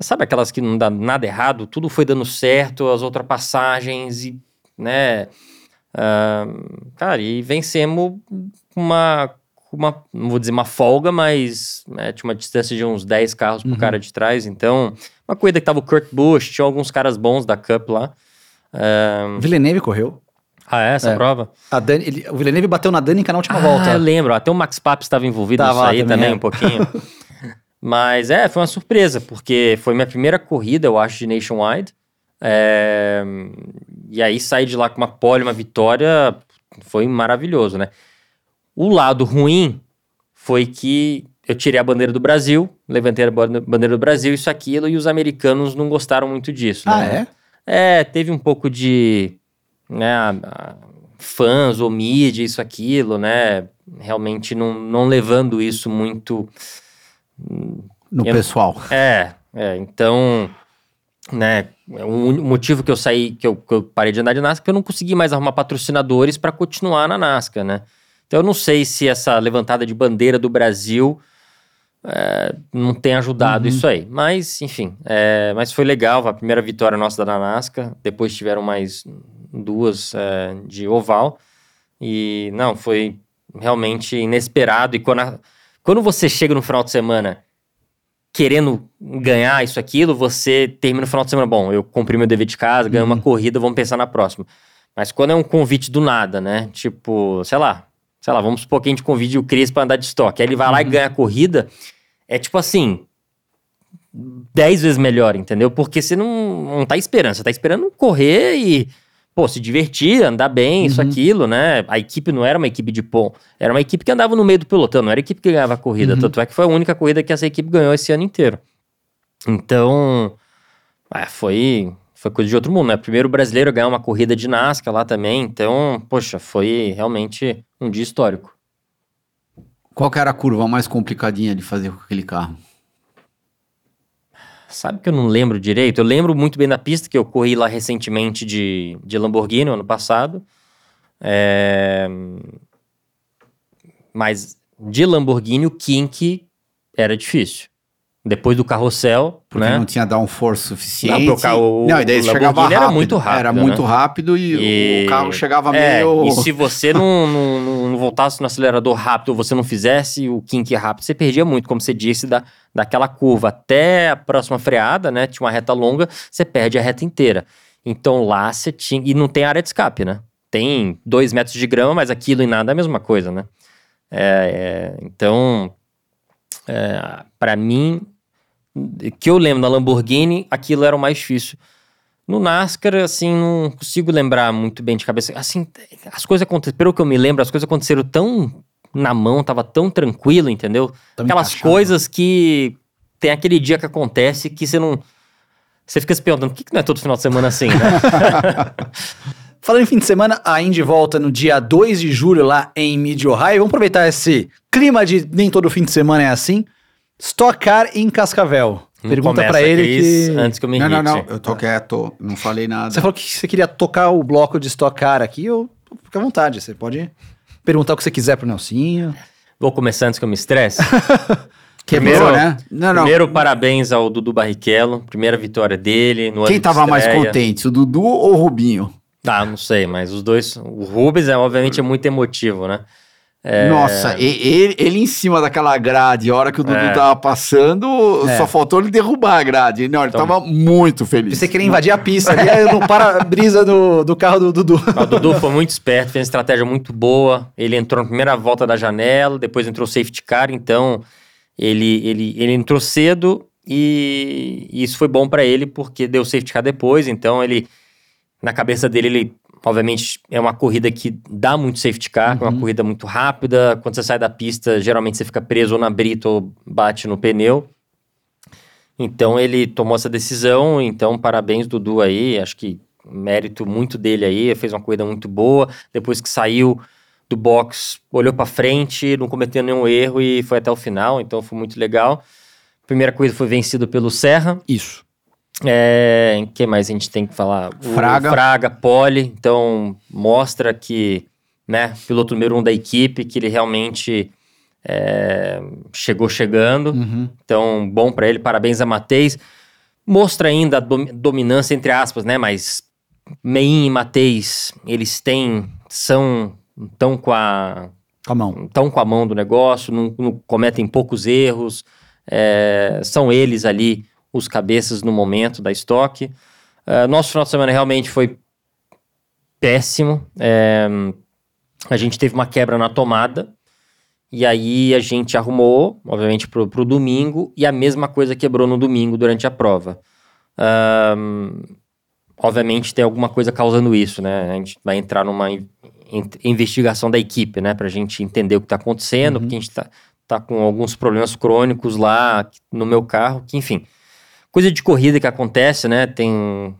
Sabe aquelas que não dá nada errado? Tudo foi dando certo, as ultrapassagens e, né? ah, cara, e vencemos uma, uma, não vou dizer uma folga, mas né, tinha uma distância de uns 10 carros pro Uhum. cara de trás. Então, uma corrida que tava o Kurt Busch, tinha alguns caras bons da Cup lá. Ah, Villeneuve correu. ah, é essa É. prova? A Dani, ele- o Villeneuve bateu na Danica na última Ah, volta. eu lembro. Até o Max Paps estava envolvido Tava nisso aí também, também, é. um pouquinho. Mas é, foi uma surpresa, porque foi minha primeira corrida, eu acho, de Nationwide. É, E aí sair de lá com uma pole, uma vitória, foi maravilhoso, né? O lado ruim foi que eu tirei a bandeira do Brasil, levantei a ban- bandeira do Brasil, isso, aquilo, e os americanos não gostaram muito disso. Ah, né? é? É, teve um pouco de né, fãs ou mídia, isso, aquilo, né? Realmente não, não levando isso muito. No Eu- pessoal. É, é, então, né? O motivo que eu saí, que eu, que eu parei de andar de NASCAR, é porque eu não consegui mais arrumar patrocinadores para continuar na NASCAR, né? Então eu não sei se essa levantada de bandeira do Brasil é, não tem ajudado Uhum. isso aí. Mas, enfim, é, mas foi legal, a primeira vitória nossa da NASCAR, depois tiveram mais duas é, de oval. E não, foi realmente inesperado. E quando, a- quando você chega no final de semana querendo ganhar isso, aquilo, você termina o final de semana, bom, eu cumpri meu dever de casa, ganhei uma corrida, vamos pensar na próxima. Mas quando é um convite do nada, né? Tipo, sei lá, sei lá, vamos supor que a gente convide o Cris pra andar de estoque. Aí ele vai lá e ganha a corrida. É tipo assim, 10 vezes melhor, entendeu? Porque você não, não tá esperando, você tá esperando correr e, pô, se divertir, andar bem, isso, Uhum. aquilo, né? A equipe não era uma equipe de pom, era uma equipe que andava no meio do pelotão, não era a equipe que ganhava a corrida. Uhum. Tanto é que foi a única corrida que essa equipe ganhou esse ano inteiro. Então, é, foi, foi coisa de outro mundo, né? Primeiro brasileiro a ganhar uma corrida de NASCAR lá também, então, poxa, foi realmente um dia histórico. Qual que era a curva mais complicadinha de fazer com aquele carro? Sabe que eu não lembro direito? Eu lembro muito bem da pista que eu corri lá recentemente de, de Lamborghini, ano passado. É, Mas de Lamborghini, o kink era difícil. Depois do carrossel, Porque né? não tinha downforce suficiente. Não, o carro- não, e daí o chegava rápido. era muito rápido, Era né? muito rápido e, E- o carro chegava É, meio... e se você não, não, não- não voltasse no acelerador rápido, ou você não fizesse o kink rápido, você perdia muito, como você disse, da, daquela curva até a próxima freada, né? Tinha uma reta longa, você perde a reta inteira. Então lá você tinha. E não tem área de escape, né? Tem dois metros de grama, mas aquilo e nada é a mesma coisa, né? É, é, então, é, para mim, que eu lembro da Lamborghini, aquilo era o mais difícil. No NASCAR, assim, não consigo lembrar muito bem de cabeça. Assim, as coisas aconteceram, pelo que eu me lembro, as coisas aconteceram tão na mão, tava tão tranquilo, entendeu? Tão Aquelas encaixado. coisas que tem aquele dia que acontece que você não. Você fica se perguntando, por que, que não é todo final de semana assim, né? Falando em fim de semana, a Indy volta no dia 2 de julho lá em Mid Ohio. Vamos aproveitar esse clima de nem todo fim de semana é assim. Stock Car em Cascavel. Pergunta Começa, pra ele Cris, que... Antes que eu me Não, irrite. não, não. Eu tô quieto. Não falei nada. Você falou que você queria tocar o bloco de Stock Car aqui, eu fica à vontade. Você pode perguntar o que você quiser pro Nelsinho. Vou começar antes que eu me estresse. Quebrou, Primeiro- né? Não, não. Primeiro, parabéns ao Dudu Barrichello. Primeira vitória dele. No Quem ano de tava mais contente, o Dudu ou o Rubinho? Ah, não sei, mas os dois. O Rubens, é, obviamente, é muito emotivo, né? É, Nossa, e- ele, ele em cima daquela grade, a hora que o Dudu É. tava passando, É. só faltou ele derrubar a grade. Não, ele Então- tava muito feliz. Você queria invadir a pista ali, aí no para-brisa do, do carro do Dudu. O Dudu foi muito esperto, fez uma estratégia muito boa. Ele entrou na primeira volta da janela, depois entrou o safety car, então ele, ele, ele entrou cedo e, e isso foi bom pra ele porque deu safety car depois. Então ele, na cabeça dele, ele obviamente é uma corrida que dá muito safety car, é uma corrida muito rápida. Quando você sai da pista, geralmente você fica preso ou na brita ou bate no pneu. Então ele tomou essa decisão, então parabéns Dudu aí, acho que mérito muito dele aí, fez uma corrida muito boa, depois que saiu do box, olhou pra frente, não cometeu nenhum erro e foi até o final, então foi muito legal. Primeira corrida foi vencida pelo Serra, Isso. É, que mais a gente tem que falar? O Fraga. Fraga, Pole, então mostra que, né, piloto número um da equipe, que ele realmente é, chegou chegando, Uhum. então, bom pra ele, parabéns a Mateis. Mostra ainda a dom- dominância, entre aspas, né? Mas Mein e Mateis, eles têm, são, estão com a, Com a mão. estão com a mão do negócio, não, não cometem poucos erros, é, são eles ali os cabeças no momento da estoque. É, nosso final de semana realmente foi péssimo. É, a gente teve uma quebra na tomada. E aí a gente arrumou, obviamente, pro, pro domingo, e a mesma coisa quebrou no domingo durante a prova. Ahn, obviamente tem alguma coisa causando isso, né? A gente vai entrar numa in- in- investigação da equipe, né? Pra gente entender o que tá acontecendo, porque a gente tá, tá com alguns problemas crônicos lá no meu carro, que enfim. Coisa de corrida que acontece, né? Tem.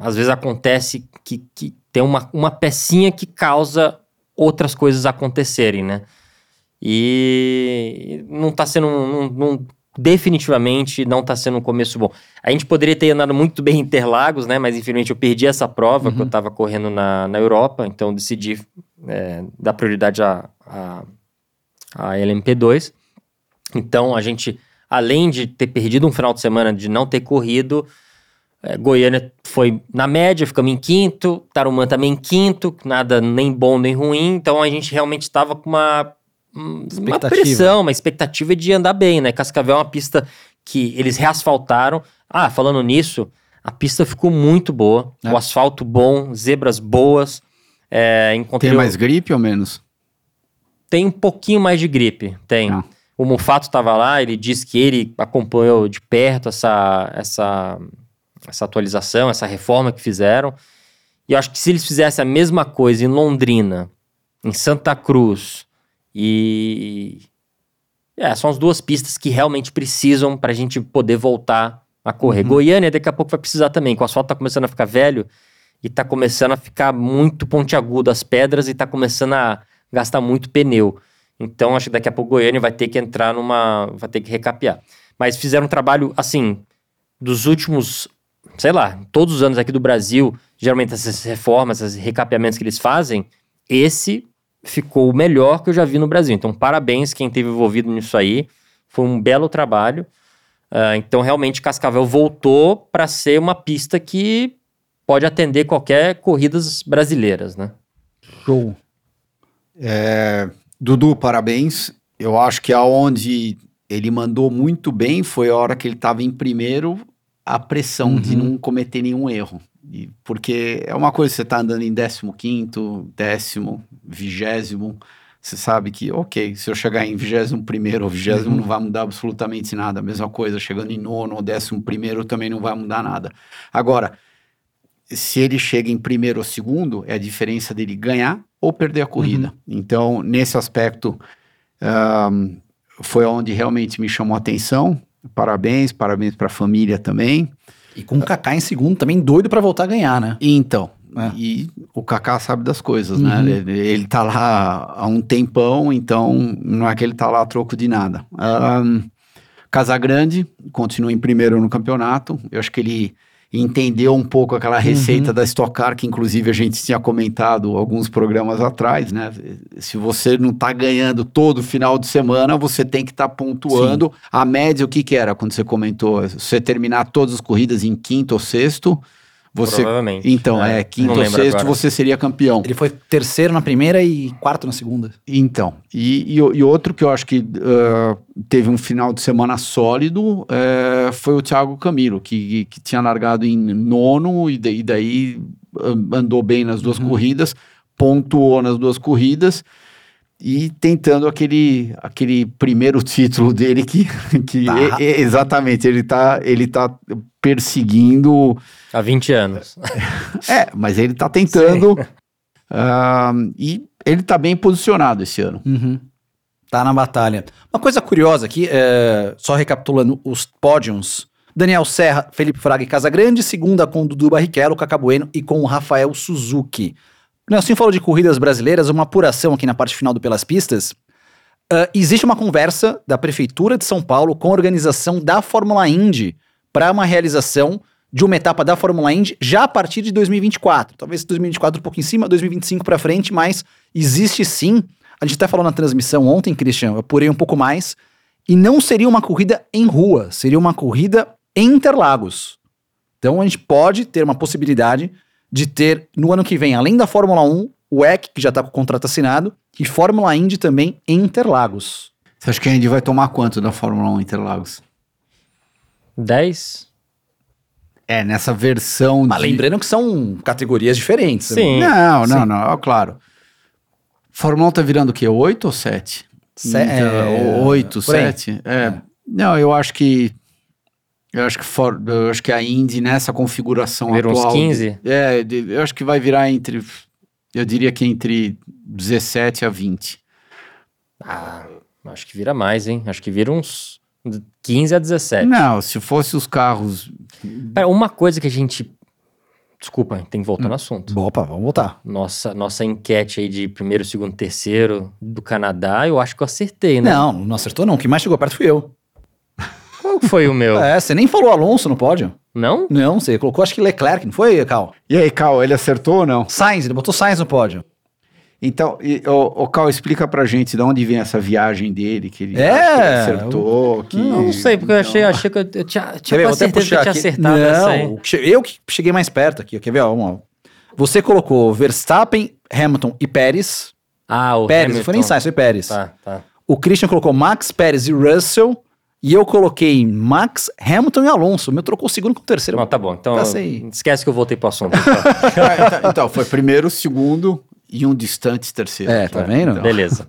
Às vezes acontece que, que tem uma, uma pecinha que causa outras coisas acontecerem, né? E não tá sendo. Não, não- definitivamente não tá sendo um começo bom. A gente poderia ter andado muito bem em Interlagos, né? Mas infelizmente eu perdi essa prova, que eu tava correndo na, na Europa, então eu decidi é, dar prioridade à, à, à LMP2. Então a gente, além de ter perdido um final de semana de não ter corrido, é, Goiânia foi na média, ficamos em quinto, Tarumã também em quinto, nada nem bom nem ruim, então a gente realmente estava com uma, uma Expectativa. pressão, uma expectativa de andar bem, né? Cascavel é uma pista que eles reasfaltaram. Ah, falando nisso, a pista ficou muito boa, É. o asfalto bom, zebras boas. É, encontrei Tem o- mais gripe ou menos? tem um pouquinho mais de gripe, tem. Ah. O Mufato estava lá, ele disse que ele acompanhou de perto essa, essa, essa atualização, essa reforma que fizeram. E eu acho que se eles fizessem a mesma coisa em Londrina, em Santa Cruz e. É, são as duas pistas que realmente precisam para a gente poder voltar a correr. Goiânia daqui a pouco vai precisar também, que o asfalto tá começando a ficar velho e tá começando a ficar muito pontiagudo as pedras e tá começando a gastar muito pneu. Então acho que daqui a pouco Goiânia vai ter que entrar numa. vai ter que recapear. Mas fizeram um trabalho, assim, dos últimos, sei lá, todos os anos aqui do Brasil, geralmente essas reformas, esses recapeamentos que eles fazem, esse ficou o melhor que eu já vi no Brasil. Então, parabéns quem esteve envolvido nisso aí. Foi um belo trabalho. Ah, então, realmente, Cascavel voltou para ser uma pista que pode atender qualquer corridas brasileiras, né? Show. Dudu, parabéns. Eu acho que aonde ele mandou muito bem foi a hora que ele estava em primeiro, a pressão de Uhum. não cometer nenhum erro. E- porque é uma coisa, você tá andando em 15º, décimo, vigésimo, você sabe que, ok, se eu chegar em vigésimo primeiro ou vigésimo Uhum. não vai mudar absolutamente nada. A mesma coisa, chegando em nono ou décimo primeiro também não vai mudar nada. Agora, se ele chega em primeiro ou segundo, é a diferença dele ganhar ou perder a corrida. Então, nesse aspecto, ahm, foi onde realmente me chamou a atenção. Parabéns, parabéns para a família também. E com o Kaká em segundo também doido pra voltar a ganhar, né? E então, É. e o Kaká sabe das coisas, Uhum. né? Ele, ele tá lá há um tempão, então não é que ele tá lá a troco de nada. Ahn, Casagrande continua em primeiro no campeonato. Eu acho que ele entendeu um pouco aquela receita da Stock Car, que inclusive a gente tinha comentado alguns programas atrás, né? Se você não tá ganhando todo final de semana, você tem que estar pontuando. A média, o que que era quando você comentou? Se você terminar todas as corridas em quinto ou sexto, Você, Provavelmente. então, é, quinto não ou sexto, agora. você seria campeão. Ele foi terceiro na primeira e quarto na segunda. Então, e, e o- e outro que eu acho que ah, teve um final de semana sólido eh, foi o Thiago Camilo, que, que tinha largado em nono e, da- e daí ah, andou bem nas duas corridas, pontuou nas duas corridas e tentando aquele, aquele primeiro título dele que, que Tá. e- e- exatamente, ele tá, ele tá perseguindo Há 20 anos. é, mas ele tá tentando. ah, e ele tá bem posicionado esse ano. Uhum. Tá na batalha. Uma coisa curiosa aqui, é, só recapitulando os pódios. Daniel Serra, Felipe Fraga e Casagrande, segunda com Dudu Barrichello, Cacá Bueno e com o Rafael Suzuki. O Nelson falou de corridas brasileiras, uma apuração aqui na parte final do Pelas Pistas. Ah, existe uma conversa da Prefeitura de São Paulo com a organização da Fórmula Indy para uma realização de uma etapa da Fórmula Indy já a partir de 2024. Talvez 2024 um pouco em cima, 2025 para frente, mas existe sim. A gente até falou na transmissão ontem, Christian, eu apurei um pouco mais. E não seria uma corrida em rua, seria uma corrida em Interlagos. Então a gente pode ter uma possibilidade de ter no ano que vem, além da Fórmula 1, o EC, que já está com o contrato assinado, e Fórmula Indy também em Interlagos. Você acha que a gente vai tomar quanto da Fórmula 1 Interlagos? 10? É, nessa versão Mas de... lembrando que são categorias diferentes. Sim. Não, não, Sim. não, ó, claro. Fórmula 1 tá virando o quê? 8 ou 7? Se- é, 8, por aí. 7? É. Não, eu acho que... Eu acho que, for, eu acho que a Indy nessa configuração Vira uns atual... 15? É, eu acho que vai virar entre... Eu diria que entre 17 a 20. Ah, acho que vira mais, hein? Acho que vira uns 15 a 17. Não, se fosse os carros... Pera, uma coisa que a gente. Desculpa, tem que voltar Hum. no assunto. Opa, vamos voltar. Nossa, nossa enquete aí de primeiro, segundo, terceiro do Canadá, eu acho que eu acertei, né? Não, não acertou não. Quem mais chegou perto fui eu. Qual foi o meu? É, você nem falou Alonso no pódio. Não? Não, você colocou acho que Leclerc, não foi, Cal? E aí, Cal, ele acertou ou não? Sainz, ele botou Sainz no pódio. Então, e, o, o Cal, explica pra gente de onde vem essa viagem dele, que ele É, acha que ele acertou, que... Não, não sei, porque eu achei, achei que eu, eu tinha, tinha quase certeza que eu tinha aqui. acertado essa aí. Não, que che- eu que cheguei mais perto aqui. Quer ver? Ó, vamos lá. Você colocou Verstappen, Hamilton e Pérez. Ah, o Pérez, Hamilton. não foi nem Sainz, foi Pérez. Tá, tá. O Christian colocou Max, Pérez e Russell. E eu coloquei Max, Hamilton e Alonso. O meu trocou o segundo com o terceiro. Não, tá bom. Então, Tá esquece que eu voltei pro assunto. então. Ah, então, então, foi primeiro, segundo e um distante terceiro. É, tá vendo? Então, Beleza.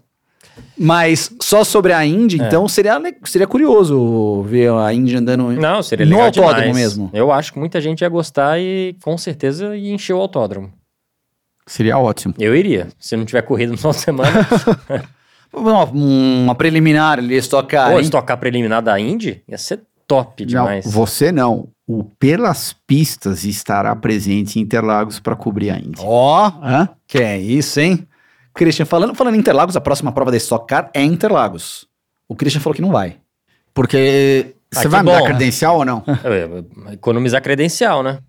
Mas só sobre a Indy, É. então seria, seria curioso ver a Indy andando Não, seria no autódromo demais. mesmo. Eu acho que muita gente ia gostar e com certeza ia encher o autódromo. Seria ótimo. Eu iria. Se não tiver corrido no final de semana, Uma, uma preliminar ali, estocar. ou hein? estocar preliminar da Indy, ia ser top demais. Não, você não. O Pelas Pistas estará presente em Interlagos para cobrir a Indy. Ó, Hã? que é isso, hein? Christian, falando, falando em Interlagos, a próxima prova da Stock Car é Interlagos. O Christian falou que não vai. Porque Ah, você que vai me dar bom. credencial ou não? Ia economizar credencial, né?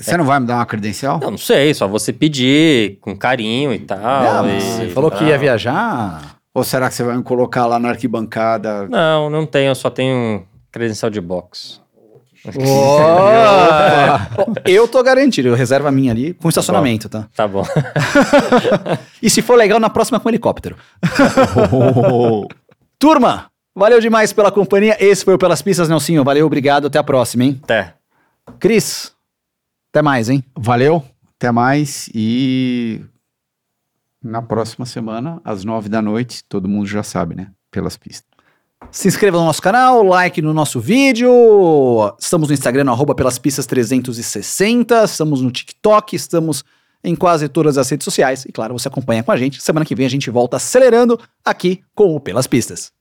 Você não vai me dar uma credencial? Não, não sei, só você pedir com carinho e tal. Não, e- você falou que ia tal. viajar. Ou será que você vai me colocar lá na arquibancada? Não, não tenho, eu só tenho credencial de box. eu tô garantido, eu reservo a minha ali com estacionamento, tá? Tá bom. E se for legal, na próxima com helicóptero. Turma, valeu demais pela companhia. Esse foi o Pelas Pistas, Nelsinho. Valeu, obrigado. Até a próxima, hein? Até. Cris, até mais, hein? Valeu, até mais e na próxima semana, às nove da noite, todo mundo já sabe, né? Pelas pistas. Se inscreva no nosso canal, like no nosso vídeo. Estamos no Instagram, no arroba pelas pistas 360. Estamos no TikTok, estamos em quase todas as redes sociais. E claro, você acompanha com a gente. Semana que vem a gente volta acelerando aqui com o Pelas Pistas.